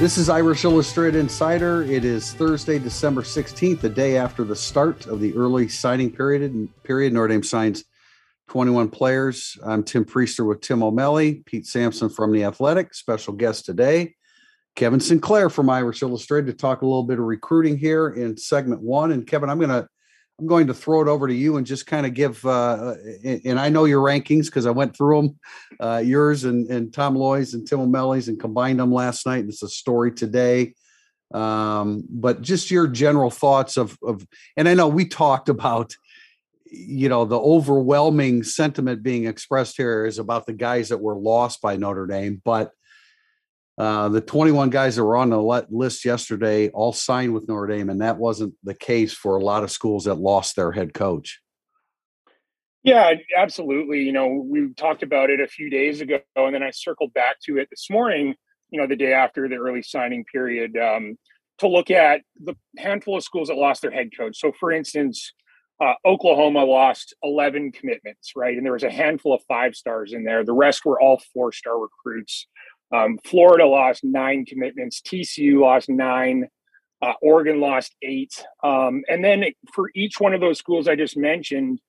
This is Irish Illustrated Insider. It is Thursday, December 16th, the day after the start of the early signing period. Period. Notre Dame signs 21 players. I'm Tim Prister with Tim O'Malley, Pete Sampson from The Athletic, special guest today, Kevin Sinclair from Irish Illustrated to talk a little bit of recruiting here in segment one. And Kevin, I'm going to I'm going to throw it over to you and just kind of give, uh, and I know your rankings because I went through them, uh, yours and, and Tom Loy's and Tim O'Malley's and combined them last night. And it's a story today. Um, but just your general thoughts of, of, and I know we talked about, you know, the overwhelming sentiment being expressed here is about the guys that were lost by Notre Dame, but uh, the 21 guys that were on the list yesterday all signed with Notre Dame, and that wasn't the case for a lot of schools that lost their head coach. Yeah, absolutely. You know, we talked about it a few days ago, and then I circled back to it this morning, you know, the day after the early signing period, um, to look at the handful of schools that lost their head coach. So, for instance, uh, Oklahoma lost 11 commitments, right? And there was a handful of five stars in there. The rest were all four star recruits. Um, Florida lost nine commitments. TCU lost nine. Uh, Oregon lost eight. Um, and then for each one of those schools I just mentioned,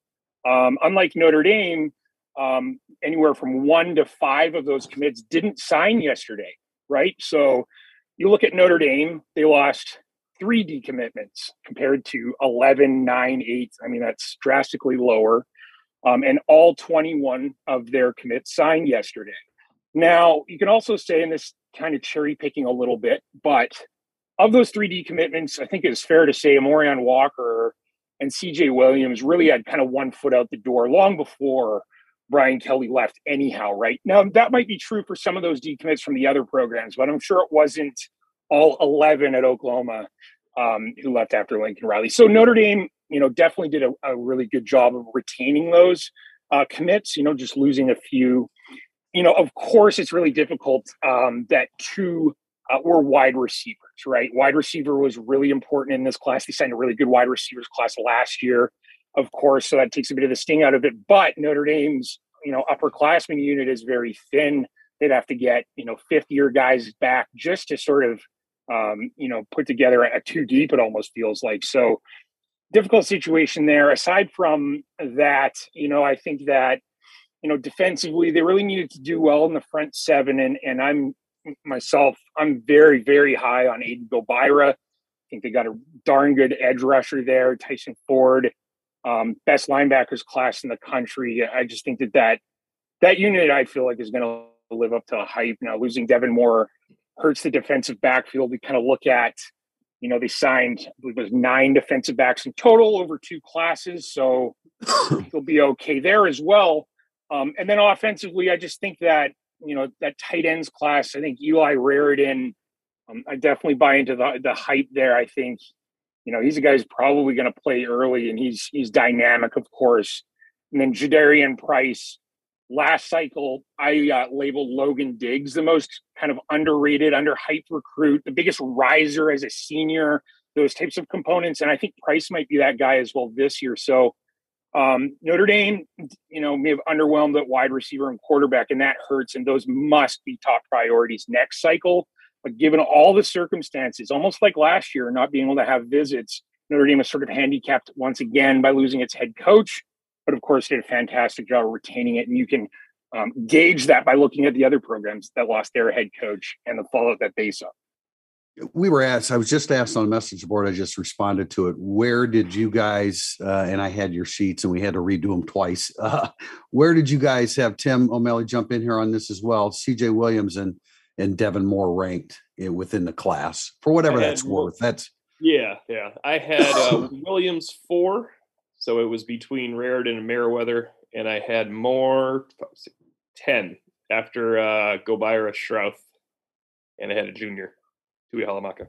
um, unlike Notre Dame, um, anywhere from one to five of those commits didn't sign yesterday, right? So you look at Notre Dame, they lost three decommitments compared to 11, 9, 8. I mean, that's drastically lower. Um, and all 21 of their commits signed yesterday. Now, you can also say, in this kind of cherry picking a little bit, but of those 3D commitments, I think it's fair to say Amorion Walker and CJ Williams really had kind of one foot out the door long before Brian Kelly left, anyhow, right? Now, that might be true for some of those decommits from the other programs, but I'm sure it wasn't all 11 at Oklahoma um, who left after Lincoln Riley. So Notre Dame, you know, definitely did a, a really good job of retaining those uh, commits, you know, just losing a few you know, of course, it's really difficult um, that two uh, were wide receivers, right? Wide receiver was really important in this class. They signed a really good wide receivers class last year, of course, so that takes a bit of the sting out of it. But Notre Dame's, you know, upperclassmen unit is very thin. They'd have to get, you know, fifth year guys back just to sort of, um, you know, put together a two deep. It almost feels like so. Difficult situation there. Aside from that, you know, I think that you know, defensively, they really needed to do well in the front seven. And and I'm myself, I'm very, very high on Aiden Gobaira. I think they got a darn good edge rusher there, Tyson Ford, um, best linebackers class in the country. I just think that that that unit, I feel like, is going to live up to a hype. Now, losing Devin Moore hurts the defensive backfield. We kind of look at, you know, they signed, I believe it was nine defensive backs in total over two classes. So he'll be okay there as well. Um, and then offensively, I just think that you know that tight ends class. I think Eli Raridon. Um, I definitely buy into the the hype there. I think you know he's a guy who's probably going to play early, and he's he's dynamic, of course. And then Jadarian Price. Last cycle, I uh, labeled Logan Diggs the most kind of underrated, underhyped recruit, the biggest riser as a senior, those types of components. And I think Price might be that guy as well this year. So um, Notre Dame, you know, may have underwhelmed at wide receiver and quarterback, and that hurts. And those must be top priorities next cycle. But given all the circumstances, almost like last year, not being able to have visits, Notre Dame is sort of handicapped once again by losing its head coach. But of course, did a fantastic job retaining it. And you can um, gauge that by looking at the other programs that lost their head coach and the fallout that they saw we were asked i was just asked on a message board i just responded to it where did you guys uh, and i had your sheets and we had to redo them twice. Uh, where did you guys have tim o'malley jump in here on this as well? Cj williams and and devin moore ranked within the class. For whatever that's worth that's yeah yeah. I had uh, williams four so it was between Raridon and Merriweather, and I had more 10 after uh, Gobaira Schrauth, and I had a junior. Tuihalamaka?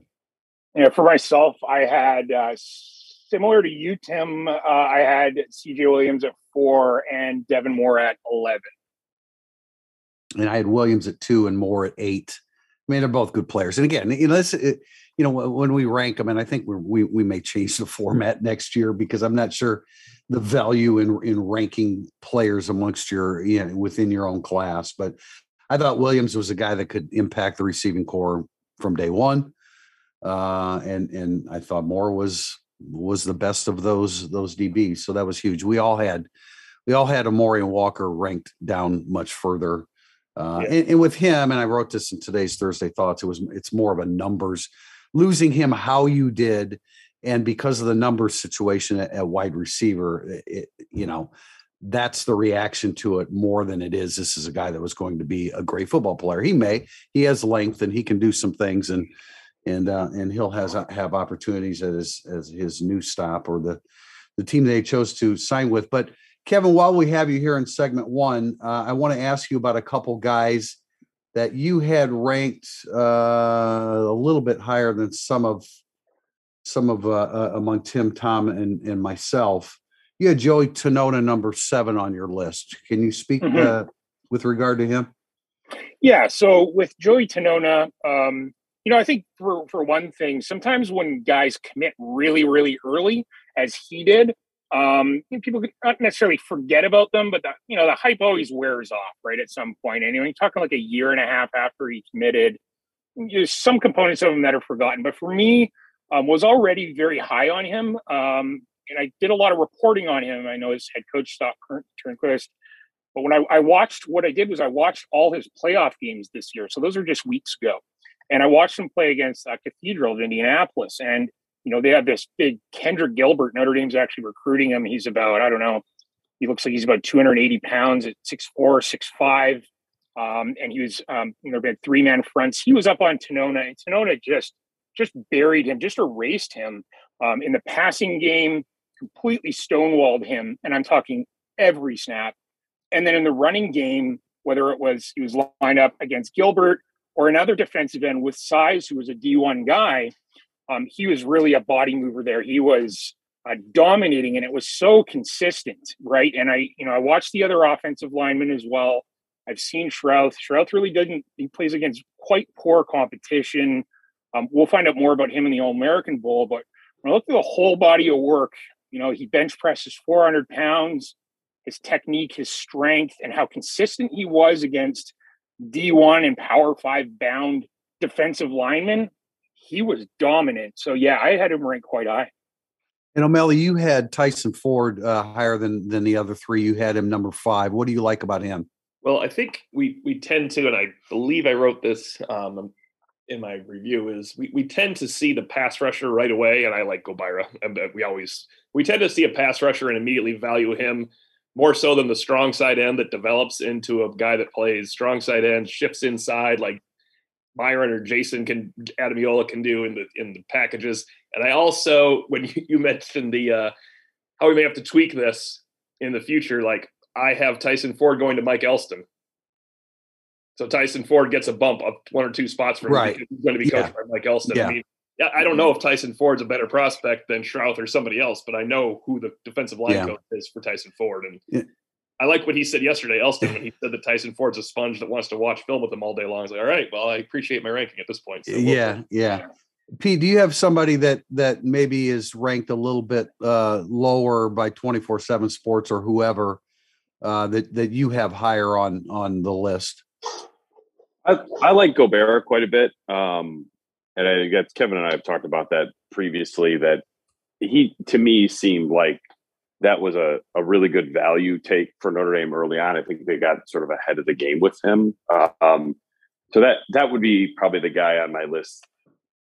Yeah, for myself, I had uh, similar to you, Tim. Uh, I had C.J. Williams at four and Devin Moore at eleven. And I had Williams at two and Moore at eight. I mean, they're both good players. And again, you know, this, it, you know, when we rank them, and I think we we may change the format next year because I'm not sure the value in in ranking players amongst your you know within your own class. But I thought Williams was a guy that could impact the receiving corps from day one. Uh, and and I thought Moore was was the best of those those DBs. So that was huge. We all had we all had Amorion Walker ranked down much further. Uh, yeah. and, and, with him, and I wrote this in today's Thursday thoughts. It was it's more of a numbers losing him how you did, and because of the numbers situation at, at wide receiver, it, you know that's the reaction to it more than it is. This is a guy that was going to be a great football player. He may he has length and he can do some things and and uh, and he'll has have opportunities his as his new stop or the the team they chose to sign with, but Kevin, while we have you here in segment one, uh, I want to ask you about a couple guys that you had ranked uh, a little bit higher than some of some of uh, uh among Tim, Tom, and and myself. You had Joey Tanona number seven on your list. Can you speak mm-hmm. Uh, with regard to him? Yeah. So with Joey Tanona, um, you know, I think for for one thing, sometimes when guys commit really, really early, as he did, um, people not necessarily forget about them, but the, you know the hype always wears off, right? At some point, anyway. You're talking like a year and a half after he committed. There's some components of him that are forgotten, but for me, um, was already very high on him, um, and I did a lot of reporting on him. I know his head coach Scott Turnquist, but when I, I watched, what I did was I watched all his playoff games this year. So those are just weeks ago, and I watched him play against uh, Cathedral of Indianapolis, and you know, they have this big Kendrick Gilbert. Notre Dame's actually recruiting him. He's about, I don't know, he looks like he's about 280 pounds at 6'4, 6'5. Um, and he was, um, you know, been three man fronts. He was up on Tanona, and Tanona just just buried him, just erased him um, in the passing game, completely stonewalled him. And I'm talking every snap. And then in the running game, whether it was he was lined up against Gilbert or another defensive end with size who was a D1 guy, um, he was really a body mover there. He was uh, dominating, and it was so consistent, right? And I, you know, I watched the other offensive linemen as well. I've seen Schrauth. Schrauth really didn't. He plays against quite poor competition. Um, we'll find out more about him in the All American Bowl. But when I look at the whole body of work, you know, he bench presses 400 pounds. His technique, his strength, and how consistent he was against D1 and Power Five bound defensive linemen he was dominant. So yeah, I had him ranked quite high. And O'Malley, you had Tyson Ford uh, higher than than the other three. You had him number five. What do you like about him? Well, I think we we tend to, and I believe I wrote this um, in my review, is we, we tend to see the pass rusher right away, and I like Gobaira. And we always we tend to see a pass rusher and immediately value him more so than the strong side end that develops into a guy that plays strong side end, shifts inside, like Myron or Jayson can Ademilola can do in the in the packages. And I also, when you, you mentioned the uh, how we may have to tweak this in the future, like I have Tyson Ford going to Mike Elston. So Tyson Ford gets a bump up one or two spots for right. He's going to be coached yeah. by Mike Elston. Yeah. I mean, I don't know if Tyson Ford's a better prospect than Schrauth or somebody else, but I know who the defensive line yeah. coach is for Tyson Ford. And I like what he said yesterday, Elston, when he said that Tyson Ford's a sponge that wants to watch film with him all day long. Was like, all right, well, I appreciate my ranking at this point. So yeah, we'll yeah. Pete, do you have somebody that that maybe is ranked a little bit uh, lower by twenty four seven Sports or whoever uh, that that you have higher on on the list? I, I like Gobaira quite a bit, um, and I guess Kevin and I have talked about that previously. That he to me seemed like that was a, a really good value take for Notre Dame early on. I think they got sort of ahead of the game with him. Uh, um, so that that would be probably the guy on my list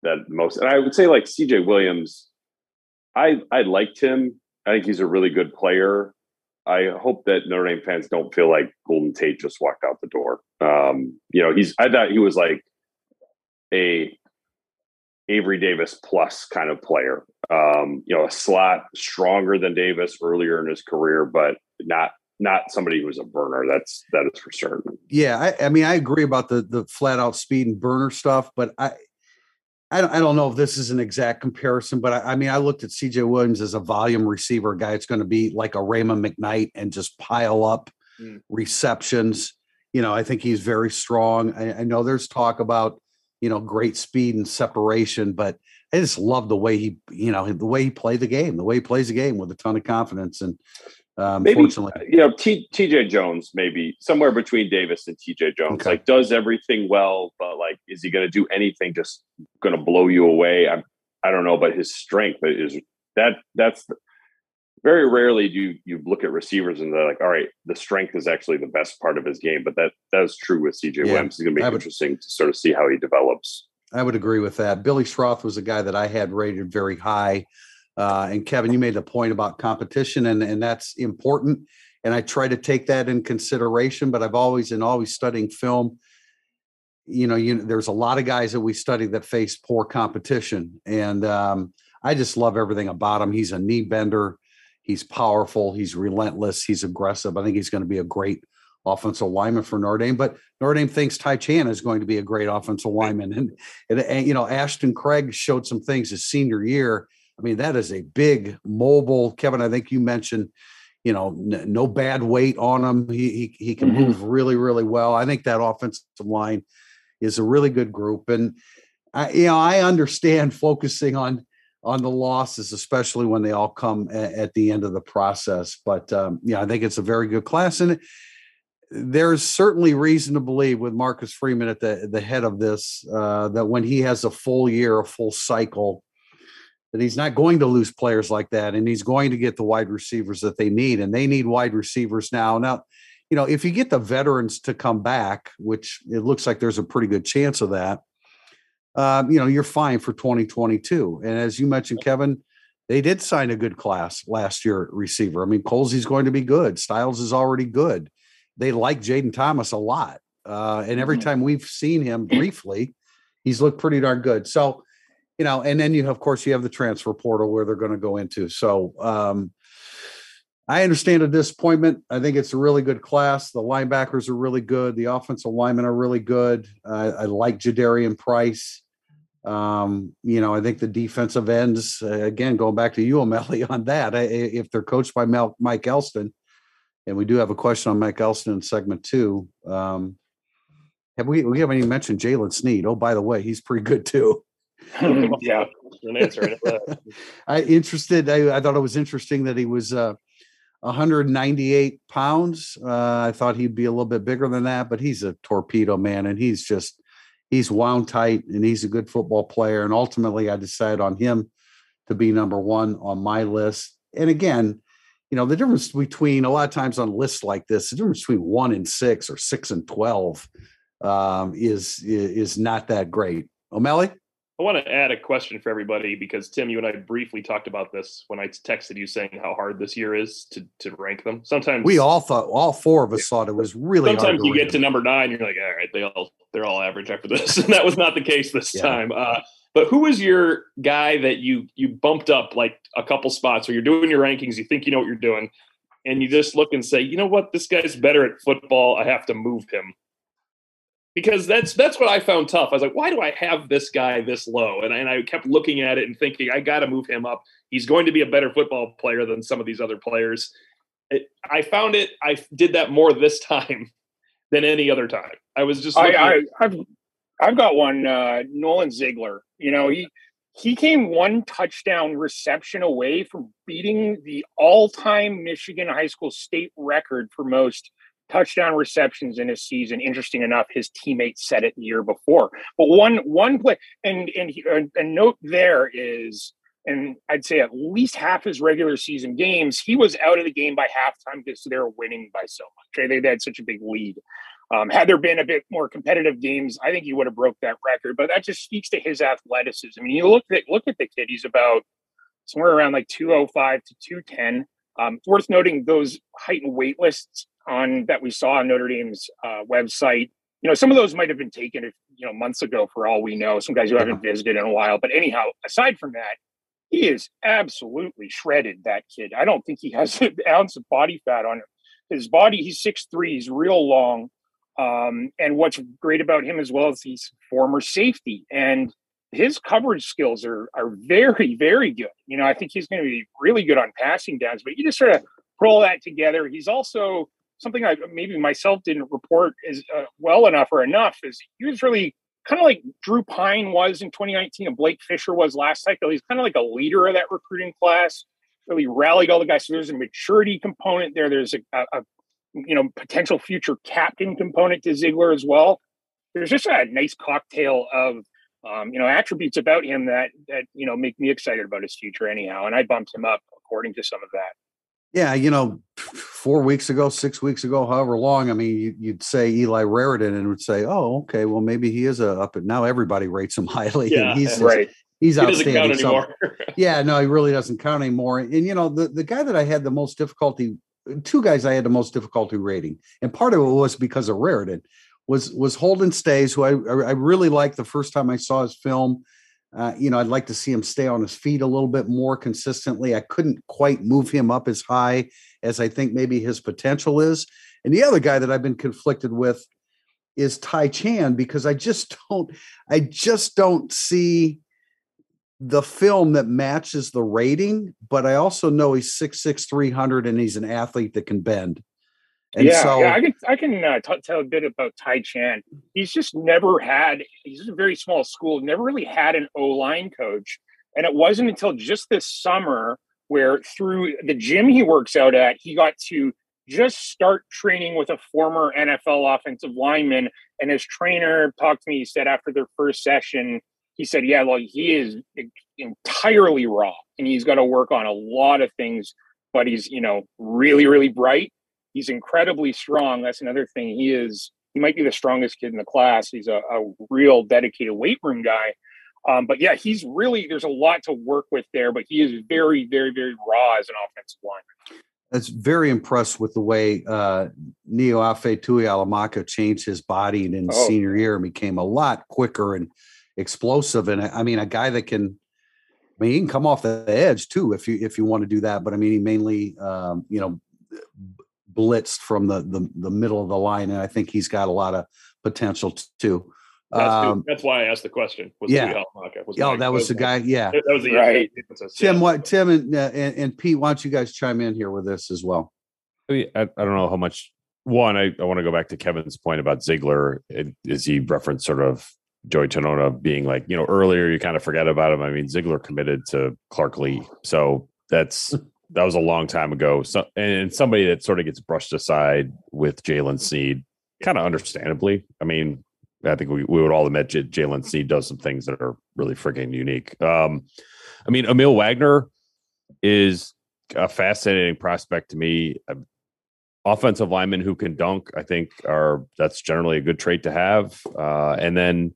that most. And I would say like CJ Williams. I I liked him. I think he's a really good player. I hope that Notre Dame fans don't feel like Golden Tate just walked out the door. Um, you know, he's I thought he was like a Avery Davis plus kind of player. Um, you know, a slot stronger than Davis earlier in his career, but not not somebody who was a burner. That's that is for certain. Yeah, I, I mean, I agree about the the flat out speed and burner stuff, but I. I don't, I don't know if this is an exact comparison, but I, I mean, I looked at CJ Williams as a volume receiver guy. It's going to be like a Rhema McKnight and just pile up mm. receptions. You know, I think he's very strong. I, I know there's talk about you know, great speed and separation. But I just love the way he, you know, the way he played the game, the way he plays the game with a ton of confidence. And Um, maybe, fortunately, you know, T, TJ Jones, maybe somewhere between Davis and TJ Jones, okay. like does everything well, but like, is he going to do anything just going to blow you away? I'm, I don't know, but his strength is that that's very rarely do you, you look at receivers and they're like, all right, the strength is actually the best part of his game. But that that's true with CJ yeah, Williams. It's going to be interesting to sort of see how he develops. I would agree with that. Billy Schrauth was a guy that I had rated very high. Uh, and Kevin, you made the point about competition, and, and that's important. And I try to take that in consideration, but I've always, and always studying film, you know, you, there's a lot of guys that we study that face poor competition. And um, I just love everything about him. He's a knee bender. He's powerful. He's relentless. He's aggressive. I think he's going to be a great offensive lineman for Notre Dame. But Notre Dame thinks Ty Chan is going to be a great offensive lineman. And, and, and, you know, Ashton Craig showed some things his senior year I mean, that is a big mobile. Kevin, I think you mentioned, you know, n- no bad weight on him. He he, he can mm-hmm. move really really well. I think that offensive line is a really good group, and I you know I understand focusing on on the losses, especially when they all come a- at the end of the process. But um, yeah, I think it's a very good class, and there's certainly reason to believe with Marcus Freeman at the the head of this uh, that when he has a full year, a full cycle that he's not going to lose players like that and he's going to get the wide receivers that they need and they need wide receivers now. Now you know if you get the veterans to come back which it looks like there's a pretty good chance of that um, you know you're fine for 2022 and as you mentioned kevin they did sign a good class last year receiver. I mean colsey's going to be good. Styles is already good. They like Jaden thomas a lot uh, and every mm-hmm. time we've seen him briefly he's looked pretty darn good. So you know, and then you of course you have the transfer portal where they're going to go into. So um, I understand a disappointment. I think it's a really good class. The linebackers are really good. The offensive linemen are really good. Uh, I like Jadarian Price. Um, you know, I think the defensive ends, uh, again, going back to you, O'Malley, on that, I, if they're coached by Mel, Mike Elston, and we do have a question on Mike Elston in segment two. Um, have we, we haven't even mentioned Jaylen Sneed. Oh, by the way, he's pretty good too. yeah. An answer. I interested. I, I, thought it was interesting that he was uh, 198 pounds. Uh, I thought he'd be a little bit bigger than that, but he's a torpedo man, and he's just he's wound tight, and he's a good football player. And ultimately, I decided on him to be number one on my list. And again, you know, the difference between a lot of times on lists like this, the difference between one and six or six and twelve um, is is not that great. O'Malley. I want to add a question for everybody because Tim, you and I briefly talked about this when I texted you saying how hard this year is to to rank them. Sometimes we all thought, all four of us thought it was really. Sometimes you get to number nine, you're like, all right, they all they're all average after this, and that was not the case this yeah. time. Uh, but was your guy that you you bumped up like a couple spots where you're doing your rankings, you think you know what you're doing, and you just look and say, you know what, this guy's better at football. I have to move him because that's that's what I found tough. I was like, why do I have this guy this low? And I, and I kept looking at it and thinking, I got to move him up. He's going to be a better football player than some of these other players. It, I found it. I did that more this time than any other time. I was just. I, I have I've got one. Uh, Nolan Ziegler. You know he he came one touchdown reception away from beating the all-time Michigan high school state record for most touchdown receptions in his season. Interesting enough, his teammates said it the year before. But one one play and and a note there is, and I'd say at least half his regular season games, he was out of the game by halftime because they were winning by so much. They, they had such a big lead. Um, had there been a bit more competitive games, I think he would have broke that record. But that just speaks to his athleticism. I mean, you look at look at the kid; he's about somewhere around like 205 to 210. Um, it's worth noting those height and weight lists on that we saw on Notre Dame's uh, website. You know, some of those might have been taken, you know, months ago for all we know. Some guys who haven't visited in a while. But anyhow, aside from that, he is absolutely shredded. That kid. I don't think he has an ounce of body fat on him. His body, he's six three. He's real long. Um, and what's great about him as well is he's former safety and his coverage skills are are very very good. You know, I think he's going to be really good on passing downs. But you just sort of put all that together. He's also something I maybe myself didn't report as uh, well enough or enough is he was really kind of like Drew Pyne was in 2019 and Blake Fisher was last cycle. He's kind of like a leader of that recruiting class. really rallied all the guys. So there's a maturity component there. There's a, a, a you know potential future captain component to Ziegler as well. There's just a nice cocktail of um, you know attributes about him that that you know make me excited about his future anyhow. And I bumped him up according to some of that. Yeah, you know, four weeks ago, six weeks ago, however long. I mean, you, would say Eli Raridon and would say, "Oh, okay, well, maybe he is a up." And now everybody rates him highly. Yeah, he's right. He's he outstanding. So, yeah, no, he really doesn't count anymore. And you know, the the guy that I had the most difficulty, two guys I had the most difficulty rating, and part of it was because of Raridon, was was Holden Staes, who I I really liked the first time I saw his film. Uh, you know, I'd like to see him stay on his feet a little bit more consistently. I couldn't quite move him up as high as I think maybe his potential is. And the other guy that I've been conflicted with is Ty Chan because I just don't, I just don't see the film that matches the rating. But I also know he's six six three hundred and he's an athlete that can bend. And yeah, so, yeah, I can I can uh, t- tell a bit about Ty Chan. He's just never had. He's a very small school. Never really had an O line coach, and it wasn't until just this summer where through the gym he works out at, he got to just start training with a former NFL offensive lineman. And his trainer talked to me. He said after their first session, he said, "Yeah, well, he is entirely raw, and he's got to work on a lot of things." But he's, you know, really, really bright He's incredibly strong. That's another thing. He is. He might be the strongest kid in the class. He's a, a real dedicated weight room guy. Um, but yeah, he's really there's a lot to work with there. But he is very, very, very raw as an offensive lineman. That's very impressed with the way uh, Niuafe Tuihalamaka changed his body in his oh. senior year and became a lot quicker and explosive. And I mean, a guy that can, I mean, he can come off the edge too if you if you want to do that. But I mean, he mainly, um, you know, blitzed from the, the, the middle of the line, and I think he's got a lot of potential too. That's, um, that's why I asked the question. Was yeah. Was oh, that was the guy. Yeah. That was the right. Tim, what Tim and, uh, and, and Pete, why don't you guys chime in here with this as well? I, I don't know how much. One, I, I want to go back to Kevin's point about Ziegler. Is he referenced sort of Joey Tanona being like, you know, earlier you kind of forget about him. I mean, Ziegler committed to Clark Lea. so that's that was a long time ago. So, and somebody that sort of gets brushed aside with Jaylen Sneed, kind of understandably. I mean, I think we, we would all admit J- Jaylen Sneed does some things that are really freaking unique. Um, I mean, Emil Wagner is a fascinating prospect to me. Offensive linemen who can dunk, I think, are that's generally a good trait to have. Uh, and then,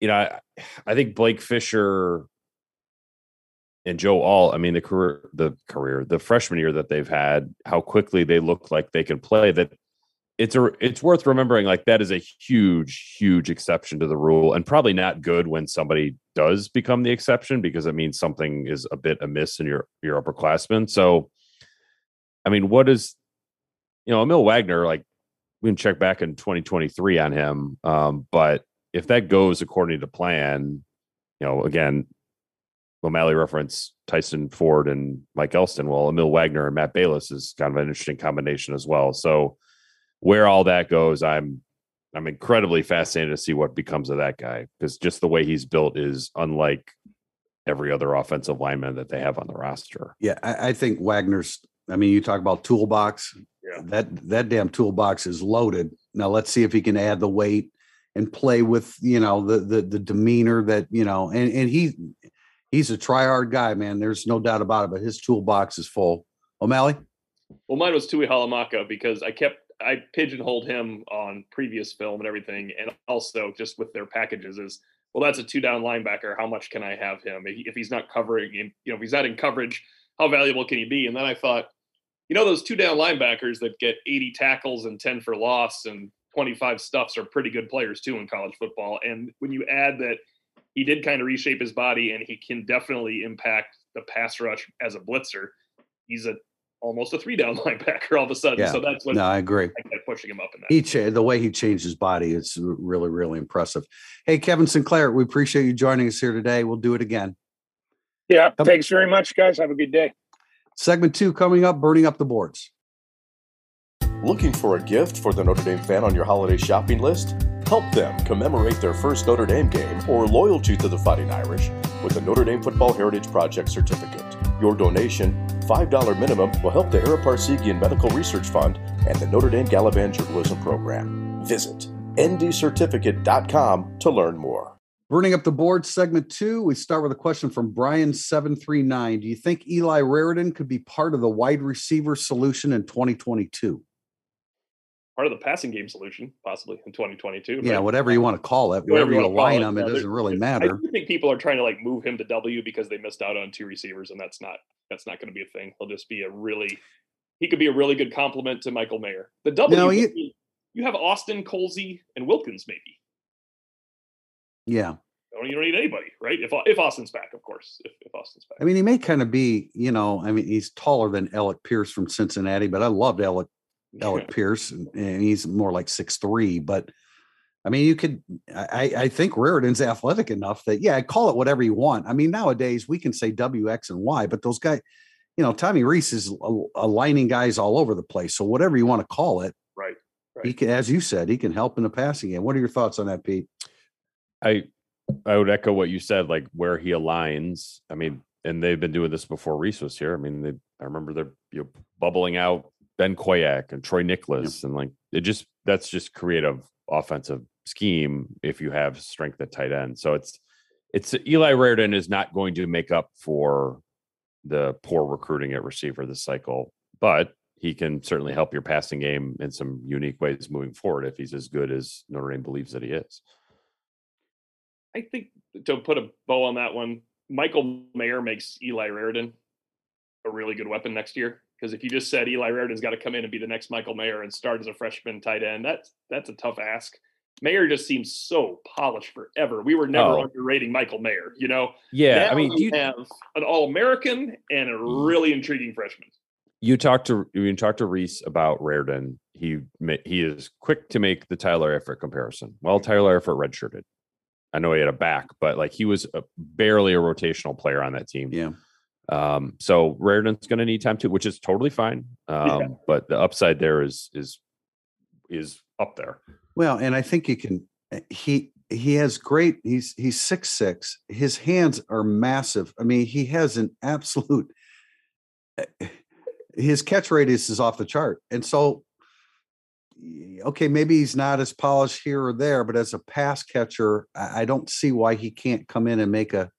you know, I, I think Blake Fisher and Joe Alt, I mean, the career, the career, the freshman year that they've had, how quickly they look like they can play. That it's a, it's worth remembering. Like that is a huge, huge exception to the rule, and probably not good when somebody does become the exception because it means something is a bit amiss in your your upperclassmen. So, I mean, what is, you know, Emil Wagner? Like we can check back in 2023 on him, um, but if that goes according to plan, you know, again, O'Malley reference Tyson Ford and Mike Elston. Well, Emil Wagner and Matt Balis is kind of an interesting combination as well. So where all that goes, I'm I'm incredibly fascinated to see what becomes of that guy because just the way he's built is unlike every other offensive lineman that they have on the roster. Yeah, I, I think Wagner's. I mean, you talk about toolbox. Yeah. That that damn toolbox is loaded. Now let's see if he can add the weight and play with you know the the the demeanor that you know and and he he's a try hard guy, man. There's no doubt about it. But his toolbox is full. O'Malley. Well, mine was Tuihalamaka because I kept I pigeonholed him on previous film and everything, and also just with their packages is well, that's a two down linebacker. How much can I have him if he's not covering? You know, if he's not in coverage, how valuable can he be? And then I thought, you know, those two down linebackers that get 80 tackles and 10 for loss and 25 stuffs are pretty good players too in college football. And when you add that he did kind of reshape his body and he can definitely impact the pass rush as a blitzer. He's a almost a three down linebacker all of a sudden. Yeah. So that's what no, I agree. I pushing him up in that. He cha- the way he changed his body is really, really impressive. Hey, Kevin Sinclair, we appreciate you joining us here today. We'll do it again. Yeah. Come- thanks very much, guys. Have a good day. Segment two coming up, burning up the boards. Looking for a gift for the Notre Dame fan on your holiday shopping list? Help them commemorate their first Notre Dame game or loyalty to the Fighting Irish with the Notre Dame Football Heritage Project certificate. Your donation, $5 minimum, will help the Ara Parseghian Medical Research Fund and the Notre Dame Gallivan Journalism Program. Visit ndcertificate.com to learn more. Burning up the board, segment two. We start with a question from Brian739. Do you think Eli Raridon could be part of the wide receiver solution in 2022? Part of the passing game solution, possibly in 2022. Yeah, whatever you want to call it, Whatever whatever you you wanna call align it, them, it yeah, doesn't really I matter. do think people are trying to like move him to W because they missed out on two receivers, and that's not that's not going to be a thing. He'll just be a really he could be a really good complement to Michael Mayer. The W No, you- be- you have Austin, Colzie, and Wilkins maybe. Yeah. You don't, you don't need anybody, right? If if Austin's back, of course. If, if Austin's back. I mean, he may kind of be, you know, I mean, he's taller than Alec Pierce from Cincinnati, but I loved Alec Alec Pierce, and, and he's more like six three. But I mean, you could. I, I think Raridon's athletic enough that yeah, call it whatever you want. I mean, nowadays we can say W, X, and Y, but those guys, you know, Tommy Rees is aligning guys all over the place. So whatever you want to call it, right. he can, as you said, he can help in the passing game. What are your thoughts on that, Pete? I I would echo what you said, like where he aligns. I mean, and they've been doing this before Reese was here. I mean, they I remember they're you know, bubbling out Ben Koyack and Troy Niklas, and like it just that's just creative offensive scheme if you have strength at tight end. So it's it's Eli Raridon is not going to make up for the poor recruiting at receiver this cycle, but he can certainly help your passing game in some unique ways moving forward if he's as good as Notre Dame believes that he is. I think to put a bow on that one, Michael Mayer makes Eli Raridon a really good weapon next year. Because if you just said Eli Raridon's got to come in and be the next Michael Mayer and start as a freshman tight end, that's that's a tough ask. Mayer just seems so polished forever. We were never Oh. underrating Michael Mayer. You know, Yeah, I mean, you, have an All American and a really intriguing freshman. you talked to you talked to Rees about Raridon. He he is quick to make the Tyler Eifert comparison. Well, Tyler Eifert redshirted. I know he had a back, but like he was a, barely a rotational player on that team. Yeah. Um, so Raridon's going to need time too, which is totally fine. Um, but the upside there is is is up there. Well, and I think you can. uh, He he has great. He's he's six six. His hands are massive. I mean, he has an absolute. uh, His catch radius is off the chart, and so. Okay, maybe he's not as polished here or there, but as a pass catcher, I don't see why he can't come in and make a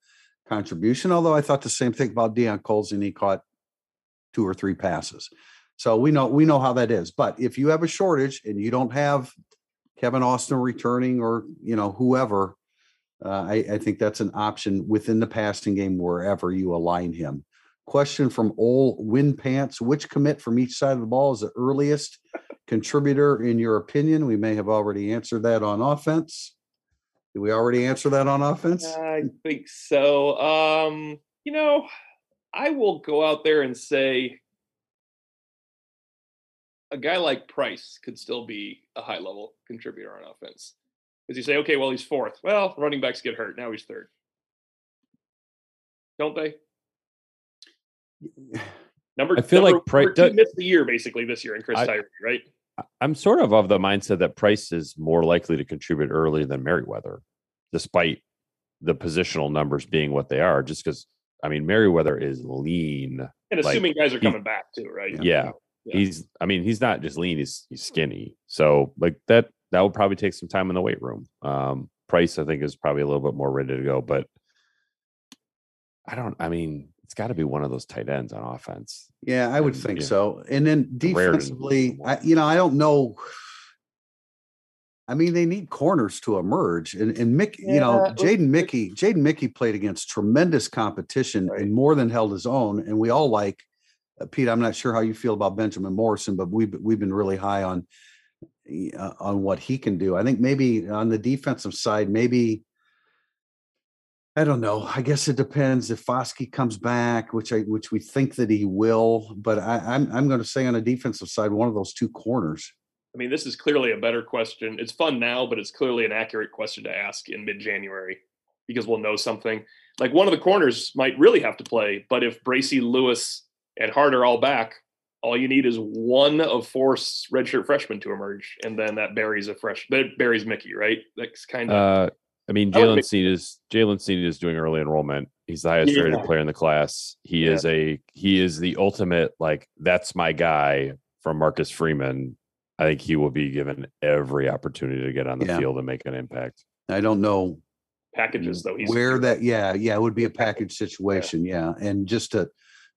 contribution. Although I thought the same thing about Deion Colzie, and he caught two or three passes. So we know we know how that is. But if you have a shortage and you don't have Kevin Austin returning or you know whoever, uh, I, I think that's an option within the passing game wherever you align him. Question from Ol Win Pants: Which commit from each side of the ball is the earliest contributor in your opinion? We may have already answered that on offense. Did we already answer that on offense? I think so. Um, you know, I will go out there and say a guy like Price could still be a high level contributor on offense. Because you say, okay, well, he's fourth. Well, running backs get hurt. Now he's third. Don't they? Number I feel number, like Price number two does- missed the year basically this year in Chris I- Tyree, right? I- I'm sort of of the mindset that Price is more likely to contribute early than Merriweather, despite the positional numbers being what they are. Just because I mean Merriweather is lean. And Like, assuming guys are he- coming back too, right? Yeah. Yeah. He's I mean, he's not just lean, he's he's skinny. So like that that would probably take some time in the weight room. Um Price, I think, is probably a little bit more ready to go, but I don't I mean, it's got to be one of those tight ends on offense. Yeah, I would And, think yeah. so. And then The Raritan is defensively, I, you know, I don't know. I mean, they need corners to emerge, and and Mick, you know, Jaden Mickey, Jaden Mickey played against tremendous competition Right. and more than held his own. And we all like uh, Pete. I'm not sure how you feel about Benjamin Morrison, but we've we've been really high on uh, on what he can do. I think maybe on the defensive side, maybe I don't know. I guess it depends if Foskey comes back, which I which we think that he will. But I, I'm I'm going to say on the defensive side, one of those two corners. I mean, this is clearly a better question. It's fun now, but it's clearly an accurate question to ask in mid January because we'll know something. Like one of the corners might really have to play, but if Bracy, Lewis, and Hart are all back, all you need is one of four redshirt freshmen to emerge, and then that buries a fresh that buries Mickey, right? That's kind of Uh I mean, I would Jalen make- Sneed is Jaylen Sneed is doing early enrollment. He's the highest rated player in the class. He Yeah. is a he is the ultimate like that's my guy from Marcus Freeman. I think he will be given every opportunity to get on the Yeah. field and make an impact. I don't know Packages though. He's where that yeah yeah it would be a package situation yeah and just to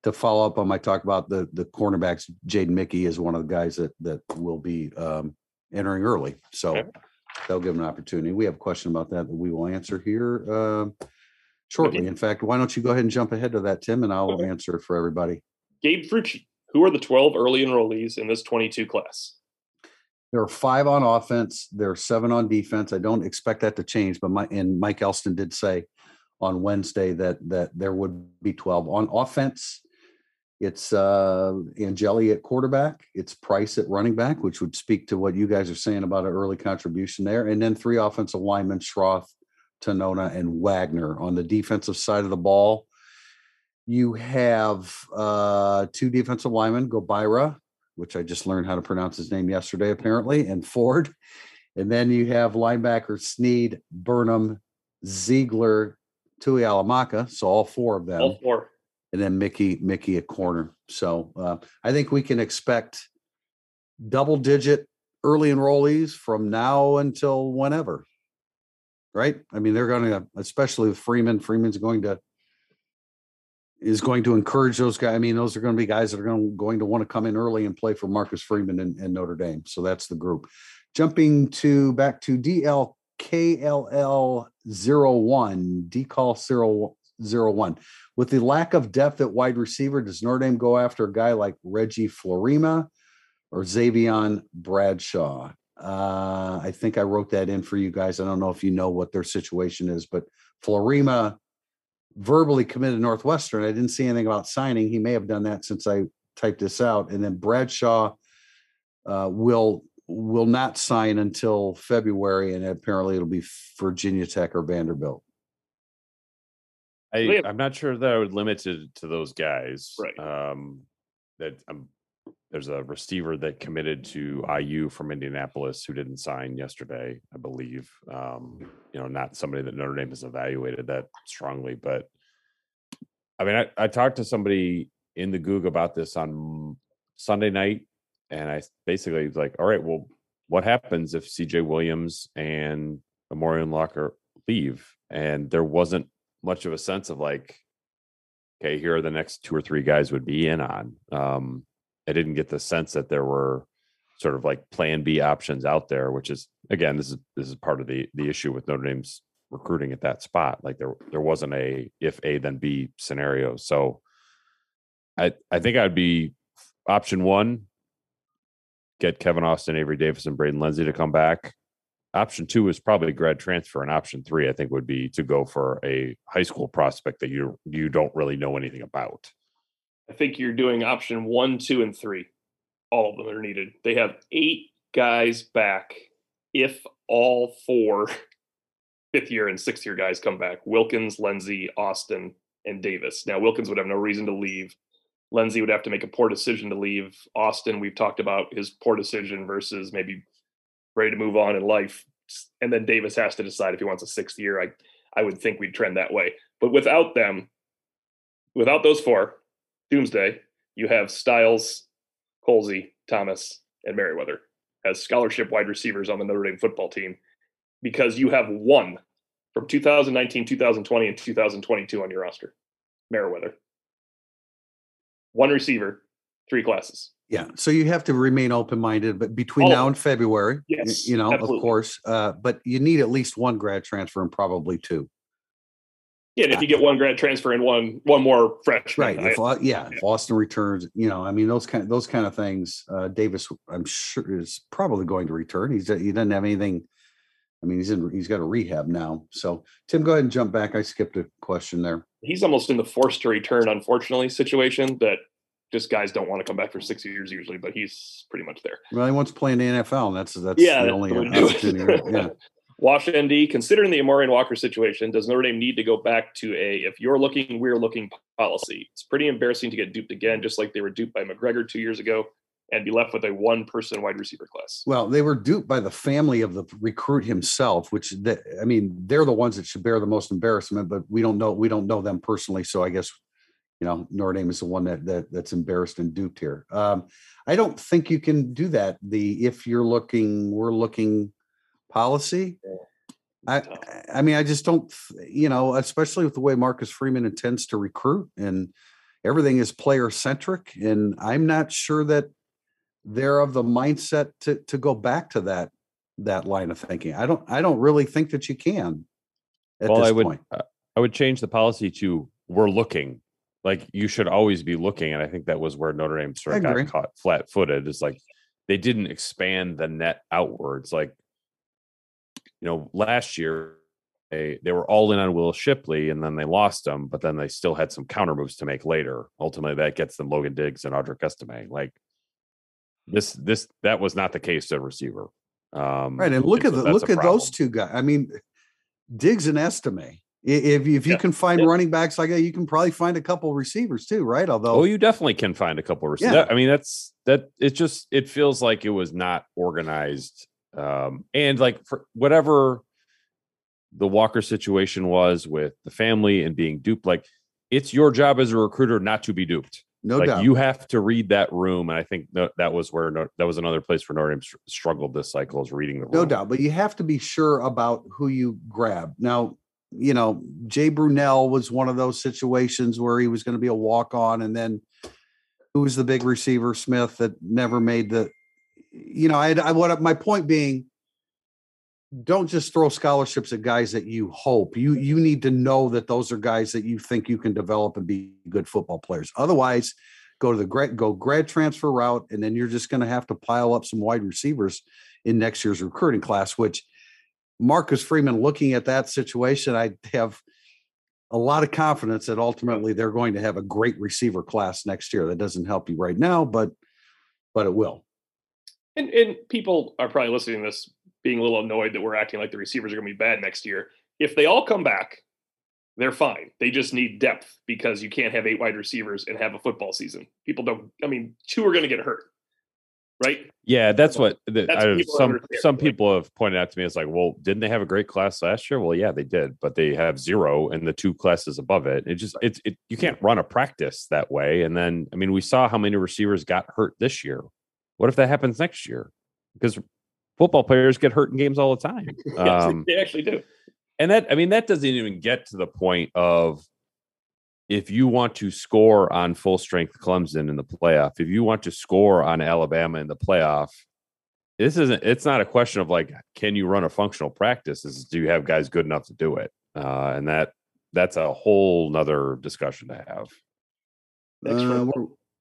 to follow up on my talk about the the cornerbacks jaden mickey is one of the guys that that will be um entering early so Okay. They'll give them an opportunity we have a question about that that we will answer here um shortly in fact why don't you go ahead and jump ahead to that tim and i'll Okay. answer it for everybody Gabe Frucci. Who are the 12 early enrollees in this 22 class? There are five on offense. There are seven on defense. I don't expect that to change, but my and Mike Elston did say on Wednesday that that there would be 12 on offense. It's uh Angeli at quarterback, it's Price at running back, which would speak to what you guys are saying about an early contribution there. And then three offensive linemen, Schrauth, Tonona, and Wagner. On the defensive side of the ball, you have uh two defensive linemen, Gobaira, which I just learned how to pronounce his name yesterday, apparently, and Ford. And then you have linebacker Sneed, Burnham, Ziegler, Tuihalamaka. So all four of them. All four. And then Mickey, Mickey at corner. So uh, I think we can expect double digit early enrollees from now until whenever. Right? I mean, they're going to, especially with Freeman, Freeman's going to is going to encourage those guys. I mean, those are going to be guys that are going, going to want to come in early and play for Marcus Freeman and, and Notre Dame. So that's the group. Jumping to back to DLKLL 01, decall 001. With the lack of depth at wide receiver, does Notre Dame go after a guy like Reggie Fleurima or Xavion Bradshaw? Uh, I think I wrote that in for you guys. I don't know if you know what their situation is, but Fleurima verbally committed Northwestern. I didn't see anything about signing. He may have done that since I typed this out. And then Bradshaw uh, will will not sign until February, and apparently it'll be Virginia Tech or Vanderbilt. I, I'm not sure that I would limit it to those guys. Right. Um, that um, there's a receiver that committed to IU from Indianapolis who didn't sign yesterday, I believe. Um, you know, not somebody that Notre Dame has evaluated that strongly, but I mean, I, I talked to somebody in the Goog about this on Sunday night, and I basically was like, all right, well, what happens if CJ Williams and Amorion Walker leave? And there wasn't much of a sense of like, okay, here are the next two or three guys would be in on. Um, I didn't get the sense that there were sort of like plan B options out there, which is again, this is this is part of the the issue with Notre Dame's recruiting at that spot. Like there there wasn't a if A then B scenario. So I I think I'd be option one, get Kevin Austin, Avery Davis, and Braden Lenzy to come back. Option two is probably grad transfer, and option three, I think, would be to go for a high school prospect that you you don't really know anything about. I think you're doing option one, two, and three. All of them are needed. They have eight guys back if all four fifth year and sixth year guys come back Wilkins, Lenzy, Austin, and Davis. Now, Wilkins would have no reason to leave. Lenzy would have to make a poor decision to leave. Austin, we've talked about his poor decision versus maybe ready to move on in life. And then Davis has to decide if he wants a sixth year. I, I would think we'd trend that way. But without them, without those four, Doomsday, you have Styles, Colzie, Thomas, and Merriweather as scholarship wide receivers on the Notre Dame football team because you have one from 2019, 2020, and 2022 on your roster. Merriweather. One receiver, three classes. Yeah, so you have to remain open-minded, but between of now and February, Yes, you know, absolutely. of course, uh, but you need at least one grad transfer and probably two. Yeah, and if you get one grad transfer and one one more freshman, Right. If, Au- yeah, if Austin returns, you know, I mean, those kind those kind of things. Uh, Davis, I'm sure, is probably going to return. He's he doesn't have anything. I mean, he's in. He's got a rehab now. So, Tim, go ahead and jump back. I skipped a question there. he's almost in the forced to return, unfortunately, situation that just guys don't want to come back for six years usually, but he's pretty much there. Well, he wants to play in the NFL, and that's that's Yeah, the only the way to do it. opportunity. yeah. Wash ND, considering the Amorion Walker situation, does Notre Dame need to go back to a if you're looking, we're looking policy? It's pretty embarrassing to get duped again, just like they were duped by McGregor two years ago. and be left with a one person wide receiver class. Well, they were duped by the family of the recruit himself, which I mean, they're the ones that should bear the most embarrassment, but we don't know we don't know them personally. So I guess you know Notre Dame is the one that, that that's embarrassed and duped here. Um, I don't think you can do that. The if you're looking, we're looking policy. I I mean, I just don't, you know, especially with the way Marcus Freeman intends to recruit and everything is player centric, and I'm not sure that they're of the mindset to to go back to that that line of thinking. I don't I don't really think that you can. At well, this I would point. uh, I would change the policy to we're looking. Like you should always be looking, and I think that was where Notre Dame sort of got caught flat-footed. Is like they didn't expand the net outwards. Like you know, last year they they were all in on Will Shipley, and then they lost him, but then they still had some counter moves to make later. Ultimately, that gets them Logan Diggs and Audric Estime. Like this, this that was not the case at receiver. Um, Right, and look at so the look at those two guys. I mean, Diggs and Estime. If if you Yeah. can find Yeah. running backs like that, you can probably find a couple receivers too, right? Although, Oh, you definitely can find a couple receivers. Yeah. I mean, that's that. It just it feels like it was not organized, um, and like for whatever the Walker situation was with the family and being duped. Like it's your job as a recruiter not to be duped. no like doubt. you have to read that room, and I think that that was where that was another place where Notre Dame struggled this cycle is reading the room. no doubt, but you have to be sure about who you grab. Now, you know, Jay Brunelle was one of those situations where he was going to be a walk on, and then who was the big receiver, Smith, that never made the. You know, I, I what my point being. Don't just throw scholarships at guys that you hope. You you need to know that those are guys that you think you can develop and be good football players. Otherwise, go to the grad go grad transfer route, and then you're just going to have to pile up some wide receivers in next year's recruiting class, which Marcus Freeman looking at that situation, I have a lot of confidence that ultimately they're going to have a great receiver class next year. That doesn't help you right now, but but it will. And and people are probably listening to this being a little annoyed that we're acting like the receivers are going to be bad next year. If they all come back, they're fine. They just need depth because you can't have eight wide receivers and have a football season. People don't. I mean, two are going to get hurt, right? Yeah, that's what the, That's what people some some people have pointed out to me. It's like, well, didn't they have a great class last year? Well, yeah, they did, but they have zero in the two classes above it. It just it's it you can't run a practice that way. And then I mean, we saw how many receivers got hurt this year. What if that happens next year? Because football players get hurt in games all the time. Yes, Um, they actually do. and that I mean that doesn't even get to the point of if you want to score on full strength Clemson in the playoff, if you want to score on Alabama in the playoff, this isn't it's not a question of like can you run a functional practice is do you have guys good enough to do it uh, and that that's a whole nother discussion to have Next Uh, one.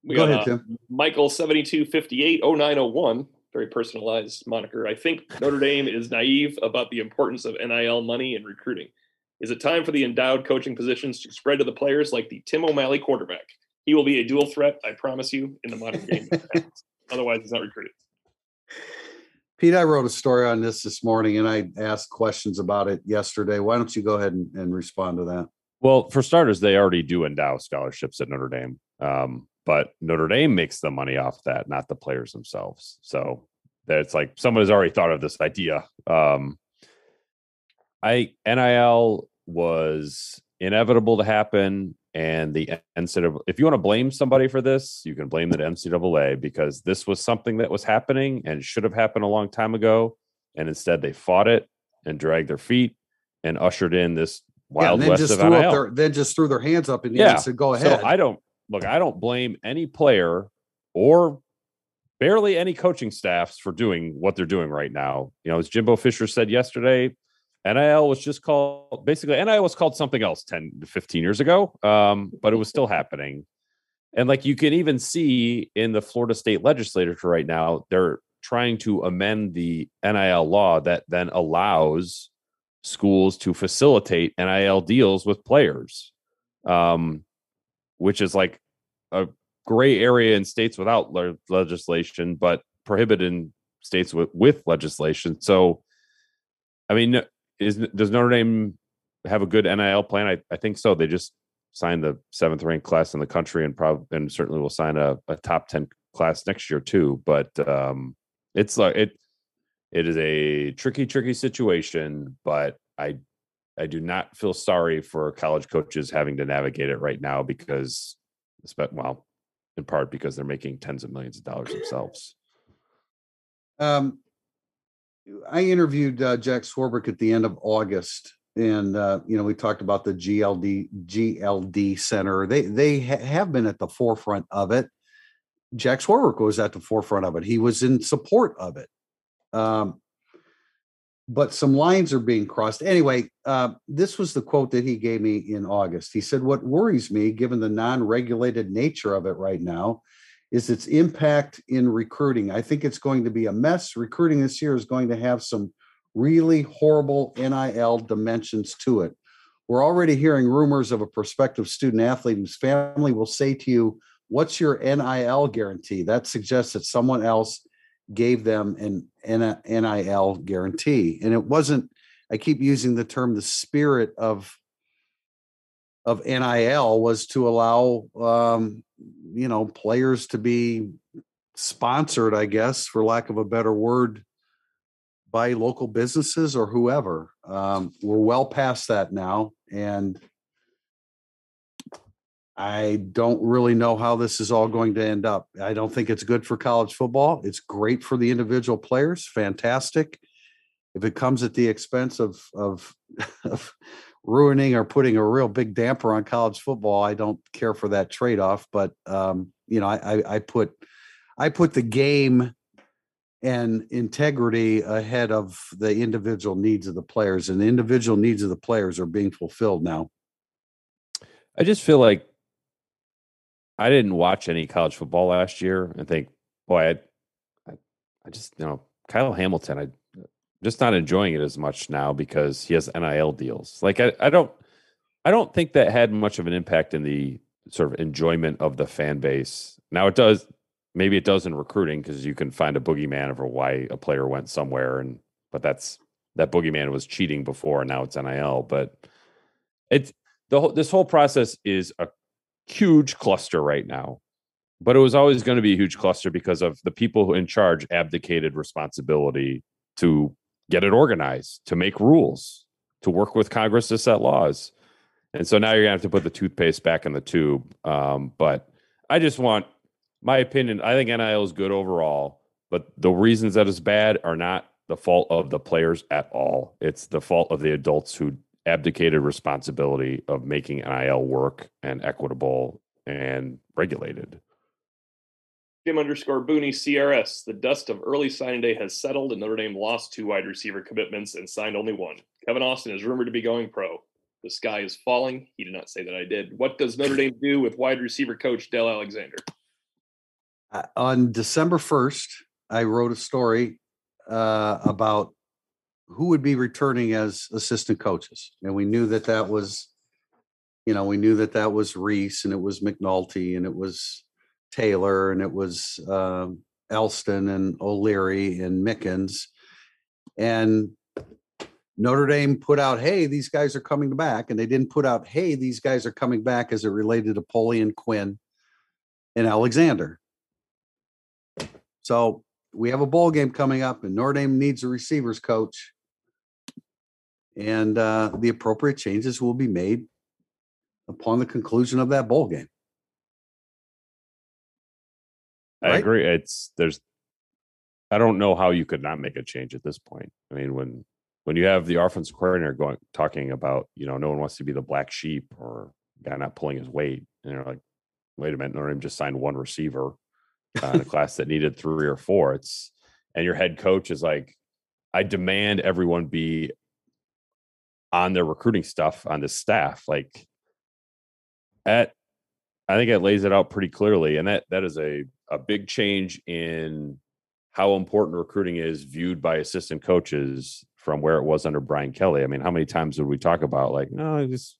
we're- go got, ahead, uh, Tim. Michael 7258 0901, very personalized moniker. I think Notre Dame is naive about the importance of NIL money and recruiting. Is it time for the endowed coaching positions to spread to the players like the Tim O'Malley quarterback? He will be a dual threat, I promise you, in the modern game. Otherwise, he's not recruited. Pete, I wrote a story on this this morning and I asked questions about it yesterday. Why don't you go ahead and, and respond to that? Well, for starters, they already do endow scholarships at Notre Dame, um, but Notre Dame makes the money off that, not the players themselves. So that's like someone has already thought of this idea. Um, I NIL was inevitable to happen, and the NCAA. If you want to blame somebody for this, you can blame the NCAA because this was something that was happening and should have happened a long time ago, and instead they fought it and dragged their feet and ushered in this Yeah, wild and then west just of threw NIL. up their then just threw their hands up in the air Yeah. and said, "Go ahead." So I don't look. I don't blame any player or barely any coaching staffs for doing what they're doing right now. You know, as Jimbo Fisher said yesterday, NIL was just called basically NIL was called something else 10 to 15 years ago, um, but it was still happening. And like you can even see in the Florida state legislature right now, they're trying to amend the NIL law that then allows schools to facilitate NIL deals with players, um, which is like a gray area in states without le- legislation, but prohibited in states with, with legislation. So, I mean, is does Notre Dame have a good NIL plan? I, I think so. They just signed the seventh ranked class in the country and probably and certainly will sign a, a top 10 class next year too. But um, it's like it it is a tricky, tricky situation. But I I do not feel sorry for college coaches having to navigate it right now because, well, in part because they're making tens of millions of dollars themselves. Um, I interviewed uh, Jack Swarbrick at the end of August, and uh, you know we talked about the GLD GLD Center. They they ha- have been at the forefront of it. Jack Swarbrick was at the forefront of it. He was in support of it. Um, but some lines are being crossed. Anyway, uh, this was the quote that he gave me in August. He said, What worries me, given the non regulated nature of it right now, is its impact in recruiting. I think it's going to be a mess. Recruiting this year is going to have some really horrible NIL dimensions to it. We're already hearing rumors of a prospective student athlete whose family will say to you, What's your NIL guarantee? That suggests that someone else gave them an NIL guarantee. And it wasn't, I keep using the term the spirit of of NIL was to allow um, you know players to be sponsored, I guess, for lack of a better word, by local businesses or whoever. Um, we're well past that now, and I don't really know how this is all going to end up. I don't think it's good for college football. It's great for the individual players, fantastic. If it comes at the expense of of, of ruining or putting a real big damper on college football, I don't care for that trade off. But um, you know, I, I, I put I put the game and integrity ahead of the individual needs of the players, and the individual needs of the players are being fulfilled now. I just feel like I didn't watch any college football last year and think, boy, I, I, I just you know Kyle Hamilton. I just not enjoying it as much now because he has NIL deals. Like I, I don't, I don't think that had much of an impact in the sort of enjoyment of the fan base. Now it does. Maybe it does in recruiting because you can find a boogeyman of why a player went somewhere, and but that's that boogeyman was cheating before, and now it's NIL. But it's the whole this whole process is a huge cluster right now. But it was always going to be a huge cluster because of the people who in charge abdicated responsibility to get it organized, to make rules, to work with Congress to set laws. And so now you're gonna have to put the toothpaste back in the tube. Um, but I just want my opinion. I think NIL is good overall, but the reasons that it's bad are not the fault of the players at all. It's the fault of the adults who abdicated responsibility of making NIL work and equitable and regulated. Jim underscore Booney CRS. The dust of early signing day has settled, and Notre Dame lost two wide receiver commitments and signed only one. Kevin Austin is rumored to be going pro. The sky is falling. He did not say that I did. What does Notre Dame do with wide receiver coach Del Alexander? Uh, on December 1st, I wrote a story uh, about who would be returning as assistant coaches, and we knew that that was, you know, we knew that that was Rees and it was McNulty and it was Taylor and it was um, Elston and O'Leary and Mickens, and Notre Dame put out, "Hey, these guys are coming back," and they didn't put out, "Hey, these guys are coming back" as it related to Polian and Quinn and Alexander. So we have a bowl game coming up, and Notre Dame needs a receivers coach and uh, the appropriate changes will be made upon the conclusion of that bowl game. I right? agree. It's there's I don't know how you could not make a change at this point. I mean, when when you have the offensive coordinator going talking about, you know, no one wants to be the black sheep or guy not pulling his weight, and you're like, wait a minute, Notre Dame just signed one receiver uh, in a class that needed three or four. It's and your head coach is like, I demand everyone be on their recruiting stuff on the staff. Like at I think it lays it out pretty clearly. And that that is a, a big change in how important recruiting is viewed by assistant coaches from where it was under Brian Kelly. I mean, how many times would we talk about like, no, just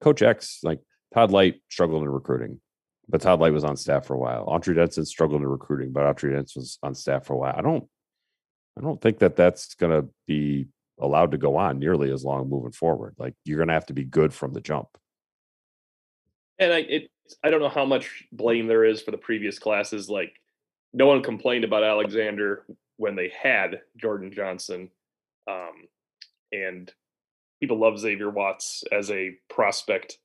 Coach X, like Todd Lyght struggled in recruiting, but Todd Lyght was on staff for a while. Autry Denson struggled in recruiting, but Autry Denson was on staff for a while. I don't, I don't think that that's going to be allowed to go on nearly as long moving forward. Like you're going to have to be good from the jump. And I it I don't know how much blame there is for the previous classes. Like no one complained about Alexander when they had Jordan Johnson. Um, and people love Xavier Watts as a prospect.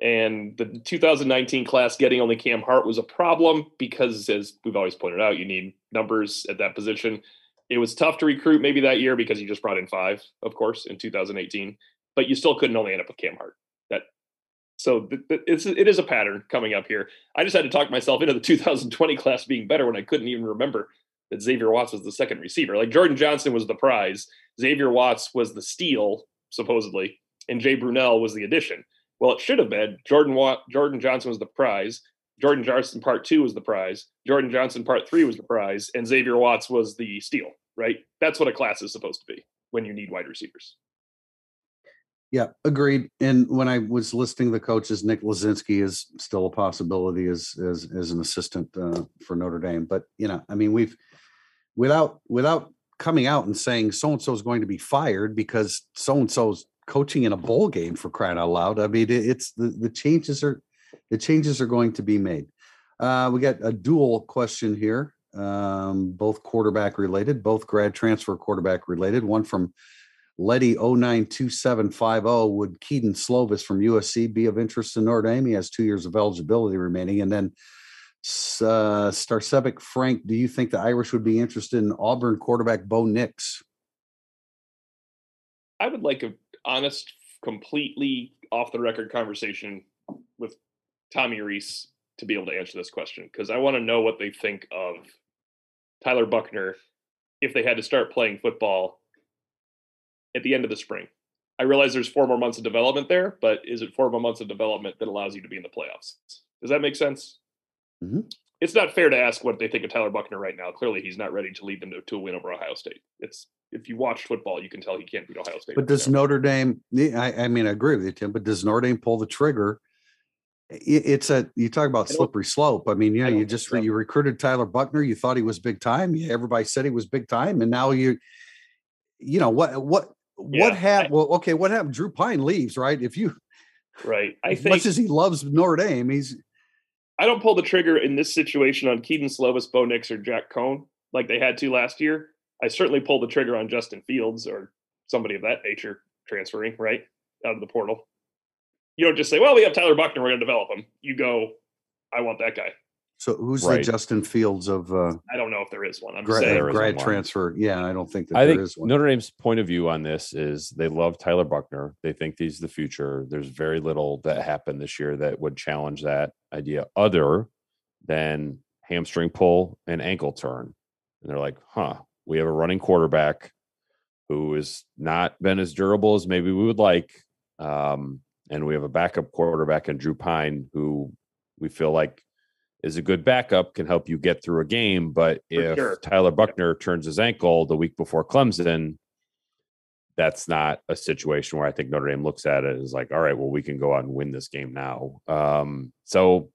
And the 2019 class getting only Cam Hart was a problem because, as we've always pointed out, you need numbers at that position. It was tough to recruit maybe that year because you just brought in five, of course, in 2018, but you still couldn't only end up with Cam Hart. So it's it is a pattern coming up here. I just had to talk myself into the 2020 class being better when I couldn't even remember that Xavier Watts was the second receiver. Like Jordan Johnson was the prize, Xavier Watts was the steal supposedly, and Jay Brunelle was the addition. Well, it should have been Jordan Watt, Jordan Johnson was the prize. Jordan Johnson part two was the prize. Jordan Johnson part three was the prize, and Xavier Watts was the steal. Right? That's what a class is supposed to be when you need wide receivers. Yeah, agreed. And when I was listing the coaches, Nick Lezynski is still a possibility as as as an assistant uh, for Notre Dame. But you know, I mean, we've without without coming out and saying so and so is going to be fired because so and so's coaching in a bowl game for crying out loud. I mean, it's the the changes are the changes are going to be made. Uh, we got a dual question here, um, both quarterback related, both grad transfer quarterback related. One from Letty 092750. Would Kedon Slovis from USC be of interest to Notre Dame? He has two years of eligibility remaining. And then uh, Starsevic Frank, do you think the Irish would be interested in Auburn quarterback Bo Nix? I would like a honest, completely off the record conversation with Tommy Rees to be able to answer this question because I want to know what they think of Tyler Buchner if they had to start playing football at the end of the spring. I realize there's four more months of development there, but is it four more months of development that allows you to be in the playoffs? Does that make sense? Mm-hmm. It's not fair to ask what they think of Tyler Buchner right now. Clearly, he's not ready to lead them to, to a win over Ohio State. It's if you watch football, you can tell he can't beat Ohio State. But does Notre Dame? I, I, mean, I agree with you, Tim. But does Notre Dame pull the trigger? It's a you talk about slippery slope. I mean, yeah, you just so. you recruited Tyler Buchner. You thought he was big time. Everybody said he was big time, and now you, you know what what yeah, what happened? Well, okay, what happened? Drew Pyne leaves, right? If you, right, I as think, much as he loves Notre Dame, he's. I don't pull the trigger in this situation on Kedon Slovis, Bo Nix, or Jack Coan like they had to last year. I certainly pull the trigger on Justin Fields or somebody of that nature transferring right out of the portal. You don't just say, "Well, we have Tyler Buchner, we're going to develop him." You go, "I want that guy." So who's right. the Justin Fields of? Uh, I don't know if there is one. I'm grad, saying grad transfer. One. Yeah, I don't think that I think one. Notre Dame's point of view on this is they love Tyler Buchner. They think he's the future. There's very little that happened this year that would challenge that idea, other than hamstring pull and ankle turn. And they're like, "Huh, we have a running quarterback who has not been as durable as maybe we would like." Um, and we have a backup quarterback in Drew Pyne who we feel like is a good backup, can help you get through a game. But For if sure. Tyler Buchner turns his ankle the week before Clemson, that's not a situation where I think Notre Dame looks at it as like, all right, well, we can go out and win this game now. Um, so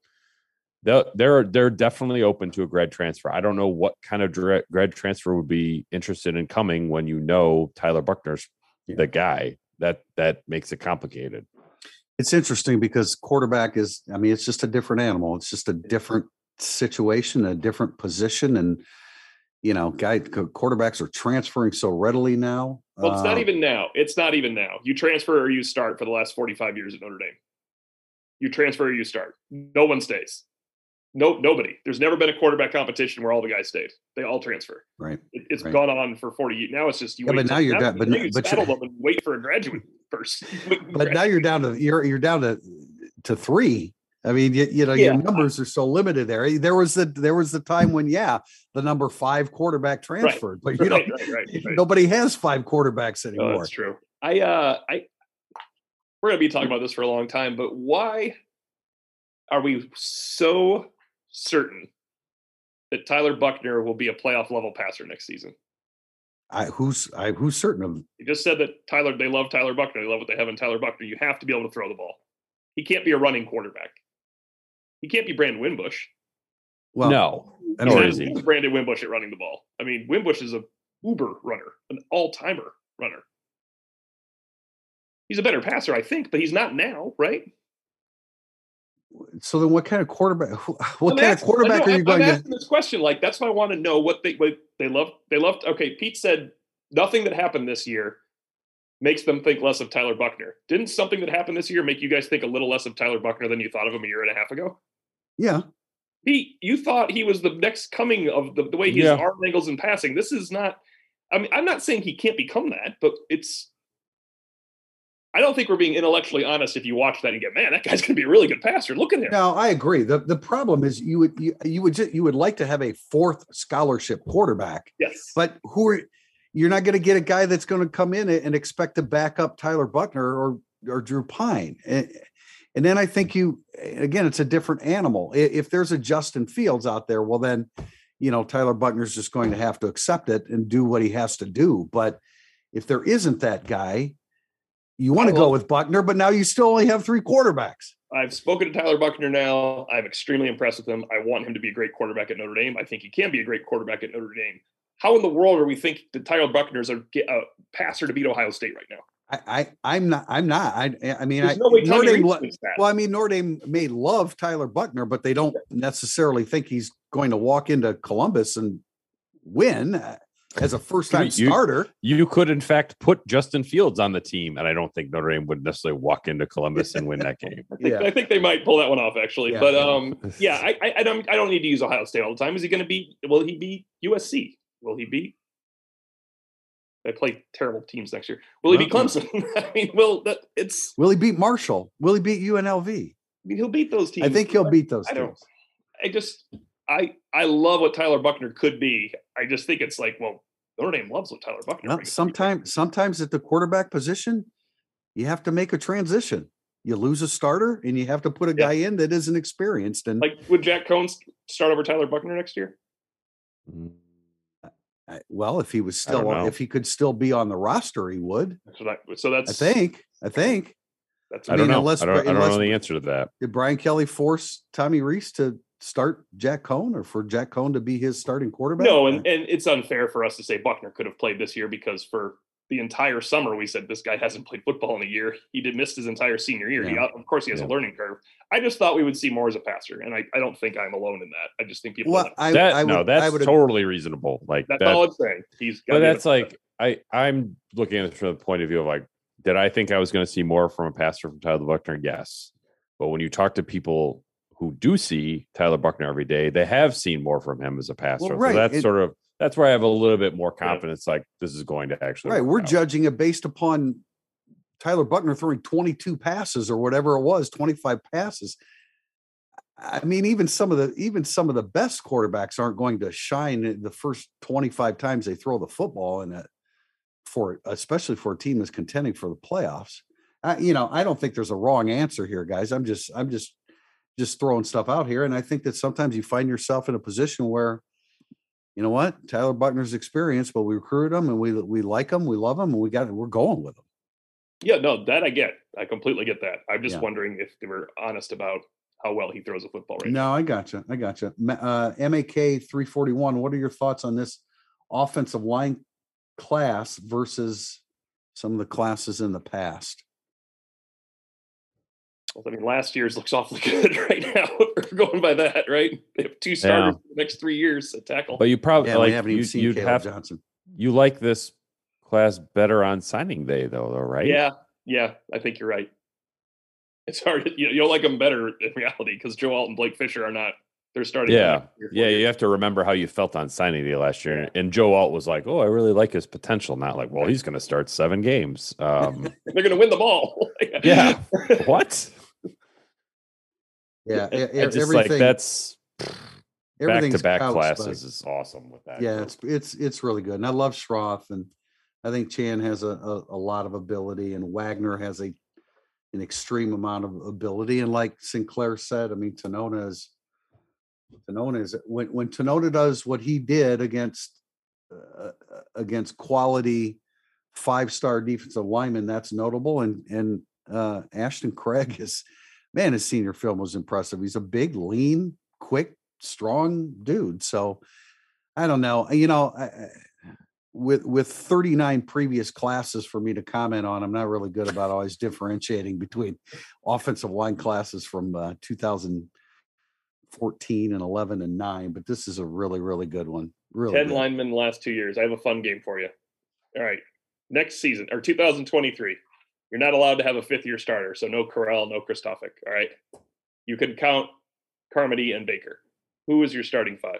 they're they're definitely open to a grad transfer. I don't know what kind of grad transfer would be interested in coming when you know Tyler Buchner's yeah. the guy. That that makes it complicated it's interesting because quarterback is i mean it's just a different animal. It's just a different situation a different position and you know guy quarterbacks are transferring so readily now well it's uh, not even now. It's not even now. You transfer or you start for the last 45 years at notre dame. You transfer or you start. No one stays. No nobody. There's never been a quarterback competition where all the guys stayed. They all transfer. Right it, has right. gone on for 40 years now it's just you yeah, but now you're done but, you but you wait for a graduate first. but now you're down to you're you're down to to three. I mean, you, you know, yeah. your numbers are so limited there. There was the there was the time when, yeah, the number five quarterback transferred, right. but you right, know, right, nobody has five quarterbacks anymore. Oh, that's true. I uh I we're gonna be talking about this for a long time, but why are we so certain that Tyler Buchner will be a playoff level passer next season? I who's I who's certain of You just said that Tyler they love Tyler Buchner. They love what they have in Tyler Buchner. You have to be able to throw the ball. He can't be a running quarterback. He can't be Brandon Wimbush. Well, no, nor is he. Brandon Wimbush at running the ball. I mean, Wimbush is a uber runner, an all timer runner. He's a better passer, I think, but he's not now, right? So then what kind of quarterback? What I'm kind of quarterback know, are you I'm- going I'm to? asking this question? Like that's why I want to know what they what they love. They loved. Okay, Pete said nothing that happened this year makes them think less of Tyler Buchner. Didn't something that happened this year make you guys think a little less of Tyler Buchner than you thought of him a year and a half ago? Yeah, Pete, you thought he was the next coming of the, the way his Yeah. arm angles and passing. This is not. I mean, I'm not saying he can't become that, but it's. I don't think we're being intellectually honest if you watch that and get, man, that guy's going to be a really good passer. Look at him. no, I agree. the The problem is you would you, you would just, you would like to have a fourth scholarship quarterback, Yes, but who are you're not going to get a guy that's going to come in and expect to back up Tyler Buchner or or Drew Pyne. And, and then I think you again, it's a different animal. If there's a Justin Fields out there, well then, you know, Tyler Buchner's just going to have to accept it and do what he has to do. But if there isn't that guy, you want to go with Buchner, but now you still only have three quarterbacks. I've spoken to Tyler Buchner now. I'm extremely impressed with him. I want him to be a great quarterback at Notre Dame. I think he can be a great quarterback at Notre Dame. How in the world are we think that Tyler Buchner is a, a passer to beat Ohio State right now? I, I I'm not I'm not. I I mean There's I no Notre Dame lo- well, I mean Notre Dame may love Tyler Buchner, but they don't necessarily think he's going to walk into Columbus and win uh, as a first time starter. You could, in fact, put Justin Fields on the team, and I don't think Notre Dame would necessarily walk into Columbus and win that game. I think, Yeah. I think they might pull that one off actually. Yeah. But um, yeah, I, I I don't I don't need to use Ohio State all the time. Is he going to be? Will he be USC? Will he be? They play terrible teams next year. Will he be Well, Clemson? I mean, will that it's? Will he beat Marshall? Will he beat UNLV? I mean, he'll beat those teams. I think he'll beat those I don't. I just I I love what Tyler Buchner could be. I just think it's like, well, Notre Dame loves what Tyler Buchner. Well, sometimes sometimes at the quarterback position, you have to make a transition. You lose a starter and you have to put a Yeah. guy in that isn't experienced. And like would Jack Cones start over Tyler Buchner next year? Mm. I- well, if he was still know. if he could still be on the roster, he would. So that so I think. I think. that's I don't know. unless- I don't, I don't unless- know the answer to that. Did Brian Kelly force Tommy Rees to start Jack Coan or for Jack Coan to be his starting quarterback? No, and, and it's unfair for us to say Buchner could have played this year because for the entire summer we said this guy hasn't played football in a year. He did missed his entire senior year. He, of course, he has Yeah. a learning curve. I just thought we would see more as a passer, and I, I don't think I'm alone in that. I just think people. well, I, That, I would, no, that's I would totally reasonable. Like that's that, all I'm saying. He's. but that's like I I'm looking at it from the point of view of like, did I think I was going to see more from a passer from Tyler Buchner? Yes, but when you talk to people who do see Tyler Buchner every day, they have seen more from him as a passer. So right, that's it- sort of that's where I have a little bit more confidence. Like this is going to actually right. We're out. judging it based upon Tyler Buchner throwing 22 passes or whatever it was, 25 passes. I mean, even some of the even some of the best quarterbacks aren't going to shine in the first 25 times they throw the football in it for especially for a team that's contending for the playoffs. I, you know, I don't think there's a wrong answer here, guys. I'm just I'm just just throwing stuff out here. And I think that sometimes you find yourself in a position where, you know what, Tyler Buchner's experienced, but we recruit him and we we like him, we love him, and we got we're going with him. Yeah, no, that I get. I completely get that. I'm just Yeah. wondering if they were honest about how well he throws a football right now. No, I gotcha. I gotcha. Uh, MAK 341. What are your thoughts on this offensive line class versus some of the classes in the past? I mean, last year's looks awfully good right now. We're going by that, right? They have two starters for the next three years at tackle. But you probably Yeah, like haven't you, even seen you'd Caleb have Johnson. you like this class better on signing day though, though, right? Yeah, yeah, I think you're right. It's hard. You, you'll like them better in reality because Joe Alt and Blake Fisher are not. They're starting. Yeah, three or yeah. You have to remember how you felt on signing day last year, and Joe Alt was like, "Oh, I really like his potential." Not like, "Well, he's going to start seven games." Um, They're going to win the ball. yeah, what? Yeah, e- It's just everything. like that's back to back classes is awesome with that. yeah, it's it's it's really good, and I love Schrauth, and I think Chan has a, a, a lot of ability, and Wagner has a an extreme amount of ability, and like Sinclair said, I mean, Tanona is Tanona is when when Tanona does what he did against uh, uh, against quality five star defensive linemen, that's notable, and and uh, Ashton Craig is man, his senior film was impressive. He's a big, lean, quick, strong dude. So I don't know. You know, I, with with 39 previous classes for me to comment on, I'm not really good about always differentiating between offensive line classes from uh, 2014 and 11 and 9. But this is a really really good one. Really, 10 good. linemen the last two years. I have a fun game for you. All right. Next season or 2023, you're not allowed to have a fifth year starter. So no Correll, no Kristofic. All right. You can count Carmody and Baker. Who is your starting five?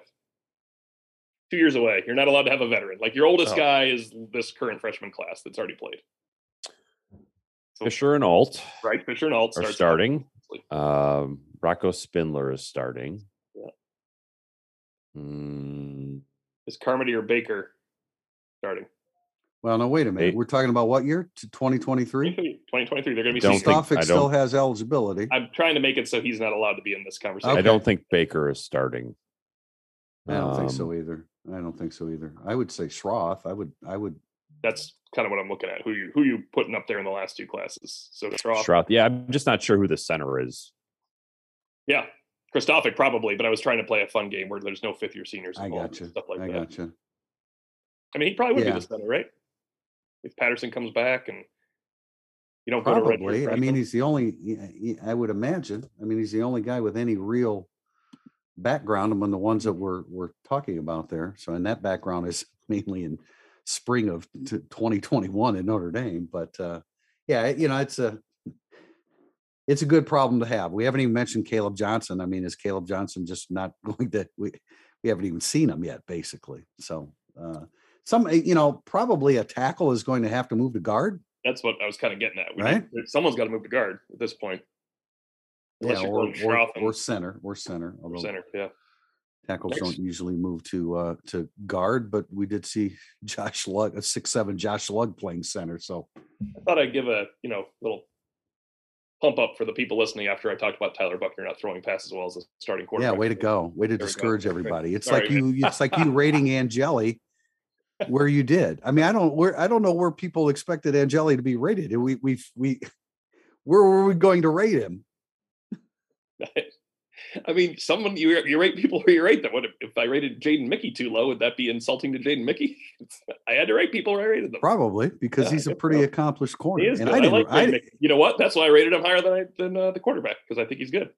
Two years away. You're not allowed to have a veteran. Like your oldest Oh. guy is this current freshman class that's already played. So, Fisher and Alt right? Fisher and Alt are starting. Um, Rocco Spindler is starting. Yeah. Mm, Is Carmody or Baker starting? Well, no, wait a minute. Eight. We're talking about what year? 2023. 2023. They're going to be Don't think- Stoffic I still don't- has eligibility. I'm trying to make it so he's not allowed to be in this conversation. I don't think Baker is starting. I don't think so Um, either. I don't think so either. I would say Schrauth. I would. I would. That's kind of what I'm looking at. Who you who you putting up there in the last two classes? So Stroth, Stroud. Yeah, I'm just not sure who the center is. yeah, Kristofic probably, but I was trying to play a fun game where there's no fifth year seniors I involved got and you. stuff like I that. got you. I mean, he probably would Yeah. be the center, right? If Patterson comes back and you don't go to red Probably. I mean, he's the only. I would imagine. I mean, he's the only guy with any real background among the ones that we're we're talking about there. So, and that background is mainly in spring of 2021 in Notre Dame. But uh, yeah, you know, it's a it's a good problem to have. We haven't even mentioned Caleb Johnson. I mean, is Caleb Johnson just not going to? We we haven't even seen him yet, basically. So. uh some, you know, probably a tackle is going to have to move to guard. that's what I was kind of getting at. We Right. need- someone's got to move to guard at this point. Unless Yeah, you're or, or, or center, or center. or center. Yeah, tackles Next. don't usually move to uh to guard, but we did see Josh Lugg, a six seven Josh Lugg playing center. So I thought I'd give a you know little pump up for the people listening after I talked about Tyler Buchner not throwing passes well as a starting quarterback. yeah, way to go, way to There discourage everybody. It's Sorry, like you, it's like you rating Angeli where you did. I mean, I don't where I don't know where people expected Angeli to be rated. And We we we where were we going to rate him? I mean, someone you you rate people where you rate them. What if, if I rated Jaden Mickey too low? Would that be insulting to Jaden Mickey? I had to rate people where I rated them. Probably because Yeah, he's a pretty him. accomplished corner. He is and good. I I, like I, Mickey. You know what? That's why I rated him higher than I, than uh, the quarterback because I think he's good.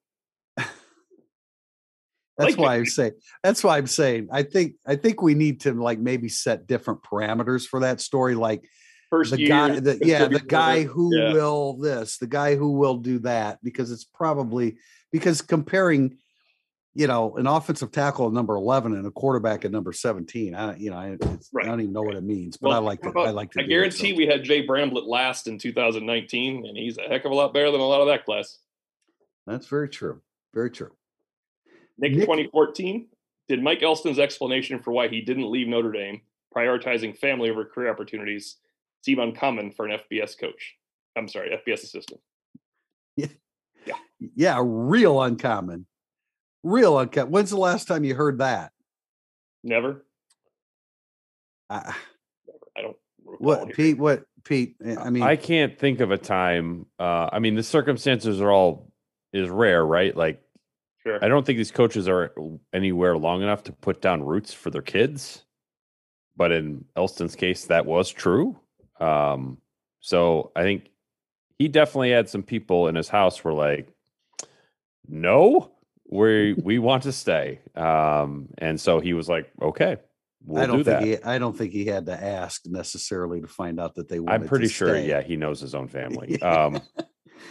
That's like why it. I'm saying. That's why I'm saying. I think. I think we need to like maybe set different parameters for that story. Like First the year, guy. The, yeah, the guy who yeah. will this, the guy who will do that, because it's probably because comparing, you know, an offensive tackle at number eleven and a quarterback at number seventeen. I, you know, I, Right, I don't even know what it means, but Well, I like to. about- I like to. I do it, guarantee so. we had Jay Bramblett last in 2019, and he's a heck of a lot better than a lot of that class. That's very true. Very true. Nick, Nick- 2014. Did Mike Elston's explanation for why he didn't leave Notre Dame, prioritizing family over career opportunities, seem uncommon for an FBS coach? I'm sorry, FBS assistant. Yeah, yeah, real uncommon. Real uncommon. When's the last time you heard that? Never. I, I don't. what hearing- Pete? What Pete? eh, I mean, I can't think of a time. Uh, I mean, the circumstances are all is rare, right? Like, Sure. I don't think these coaches are anywhere long enough to put down roots for their kids. But in Elston's case, that was true. Um, so I think he definitely had some people in his house were like, "No, we we want to stay." Um, and so he was like, "Okay, we'll I don't do think that." he. I don't think he had to ask necessarily to find out that they. I'm pretty sure, stay. yeah, he knows his own family. Um,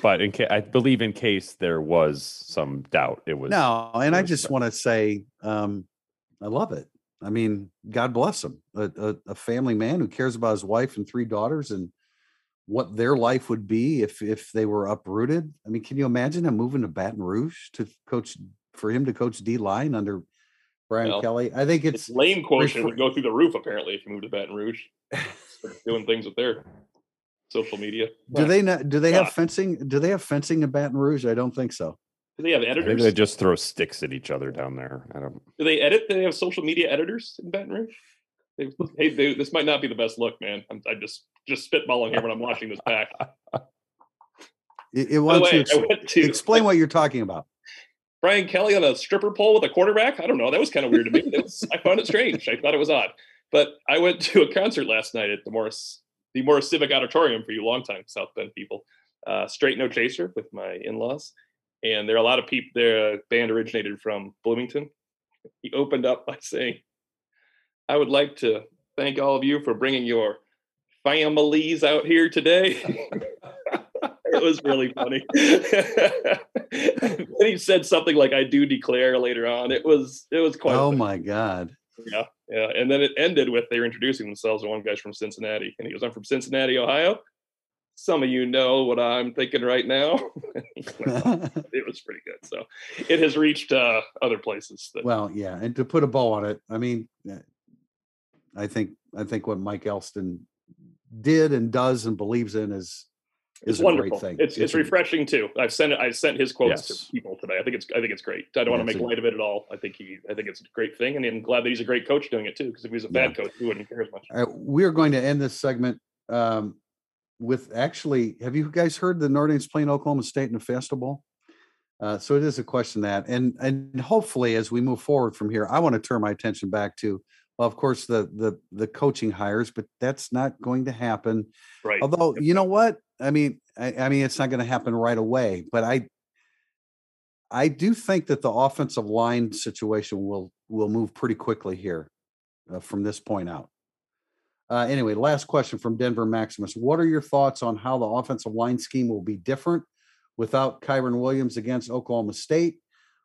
but in case I believe, in case there was some doubt, it was No, and I just want to say, um, I love it. I mean, God bless him. A, a, a family man who cares about his wife and three daughters and what their life would be if if they were uprooted. I mean, can you imagine him moving to Baton Rouge to coach for him to coach D line under Brian Well, Kelly? I think Its it's lane quotient refer- would go through the roof apparently if you moved to Baton Rouge. Doing things with their social media. do they not do they have God. fencing? Do they have fencing in Baton Rouge? I don't think so. Do they have I think editors? they just throw sticks at each other down there. I don't. Do they edit? Do they have social media editors in Baton Rouge? They, hey, they, this might not be the best look, man. I'm, I'm just just spitballing here when I'm watching this back. It, it wants way, to I went to explain what you're talking about. Brian Kelly on a stripper pole with a quarterback. I don't know. That was kind of weird to me. It was, I found it strange. I thought it was odd. But I went to a concert last night at the Morris the Morris Civic Auditorium for you longtime South Bend people. Uh, Straight No Chaser with my in-laws, and there are a lot of people. Their band originated from Bloomington. He opened up by saying, "I would like to thank all of you for bringing your families out here today." it was really funny. and he said something like, "I do declare" later on. It was it was quite. Oh my god! Yeah, yeah. And then it ended with they were introducing themselves. And one guy's from Cincinnati, and he goes, "I'm from Cincinnati, Ohio." Some of you know what I'm thinking right now. it was pretty good. So it has reached uh, other places. That, well, yeah, and to put a bow on it, I mean, I think I think what Mike Elston did and does and believes in is it's wonderful. It's, it's, it's refreshing too. I've sent it. I sent his quotes yes. to people today. I think it's I think it's great. I don't yeah, want to make light of it at all. I think he I think it's a great thing, and I'm glad that he's a great coach doing it too. Because if he was a bad yeah. coach, he wouldn't care as much. Right, we're going to end this segment um, with actually. Have you guys heard the Notre Dame's playing Oklahoma State in the festival? Uh, so it is a question that, and and hopefully as we move forward from here, I want to turn my attention back to well, of course, the the the coaching hires, but that's not going to happen. Right. Although, you know what? I mean, I, I mean, it's not going to happen right away. But I, I do think that the offensive line situation will will move pretty quickly here uh, from this point out. Uh, anyway, last question from Denver Maximus: What are your thoughts on how the offensive line scheme will be different without Kyren Williams against Oklahoma State?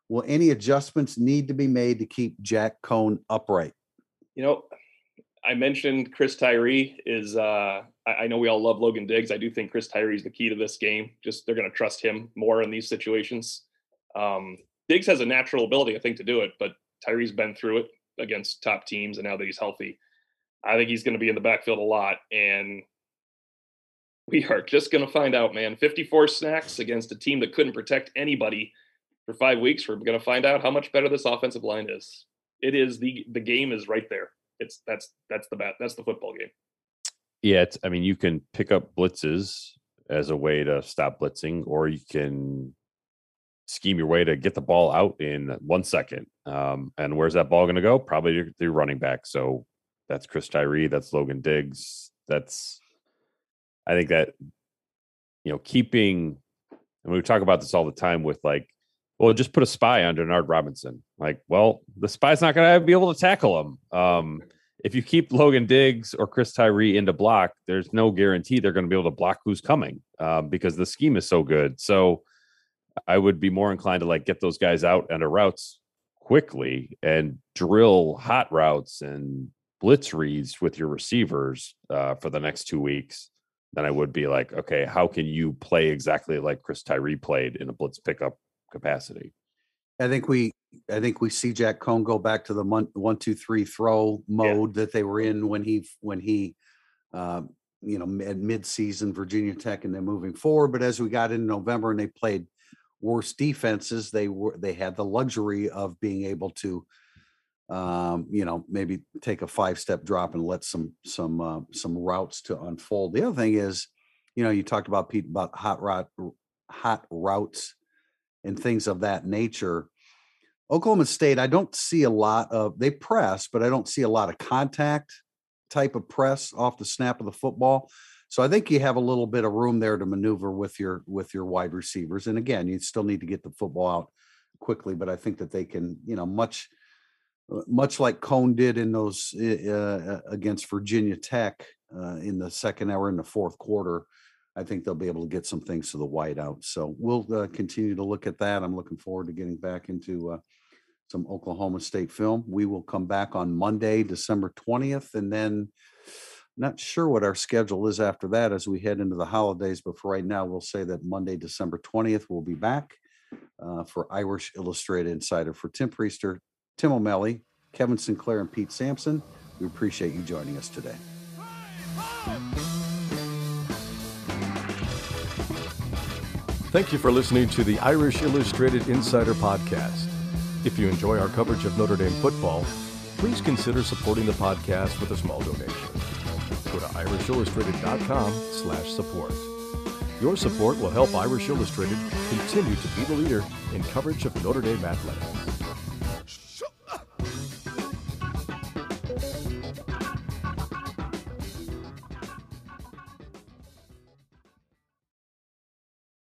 Will any adjustments need to be made to keep Jack Coan upright? you know, I mentioned Chris Tyree is. Uh, I, know we all love Logan Diggs. I do think Chris Tyree is the key to this game. Just they're going to trust him more in these situations. Um, Diggs has a natural ability, I think, to do it, but Tyree's been through it against top teams, and now that he's healthy, I think he's going to be in the backfield a lot. And we are just going to find out, man. 54 snacks against a team that couldn't protect anybody for five weeks. We're going to find out how much better this offensive line is it is the the game is right there. It's that's that's the bat that's the football game. Yeah, I mean, you can pick up blitzes as a way to stop blitzing, or you can scheme your way to get the ball out in one second. Um, and where's that ball going to go? Probably through running back. So that's Chris Tyree. That's Logan Diggs. That's I think that you know keeping. And we talk about this all the time with like well, just put a spy on Denard Robinson. Like, well, the spy's not going to be able to tackle him. Um, if you keep Logan Diggs or Chris Tyree into block, there's no guarantee they're going to be able to block who's coming uh, because the scheme is so good. So I would be more inclined to like get those guys out under routes quickly and drill hot routes and blitz reads with your receivers uh, for the next two weeks Then I would be like, okay, how can you play exactly like Chris Tyree played in a blitz pickup capacity. I think we I think we see Jack Coan go back to the one, one two three throw mode yeah. that they were in when he when he uh, you know at mid season Virginia Tech and then moving forward. But as we got in November and they played worse defenses, they were they had the luxury of being able to um, you know maybe take a five step drop and let some some uh, some routes to unfold. The other thing is, you know, you talked about Pete about hot route hot routes and things of that nature. Oklahoma State, I don't see a lot of they press, but I don't see a lot of contact type of press off the snap of the football. So I think you have a little bit of room there to maneuver with your with your wide receivers. And again, you still need to get the football out quickly, but I think that they can, you know, much uh, much like Coan did in those uh, against Virginia Tech uh, in the second hour in the fourth quarter. I think they'll be able to get some things to the whiteout. So we'll uh, continue to look at that. I'm looking forward to getting back into uh, some Oklahoma State film. We will come back on Monday, December 20th, and then not sure what our schedule is after that as we head into the holidays. But for right now, we'll say that Monday, December 20th, we'll be back uh, for Irish Illustrated Insider. For Tim Prister, Tim O'Malley, Kevin Sinclair, and Pete Sampson, we appreciate you joining us today. Thank you for listening to the Irish Illustrated Insider Podcast. If you enjoy our coverage of Notre Dame football, please consider supporting the podcast with a small donation. Go to irishillustrated.com slash support. Your support will help Irish Illustrated continue to be the leader in coverage of Notre Dame athletics.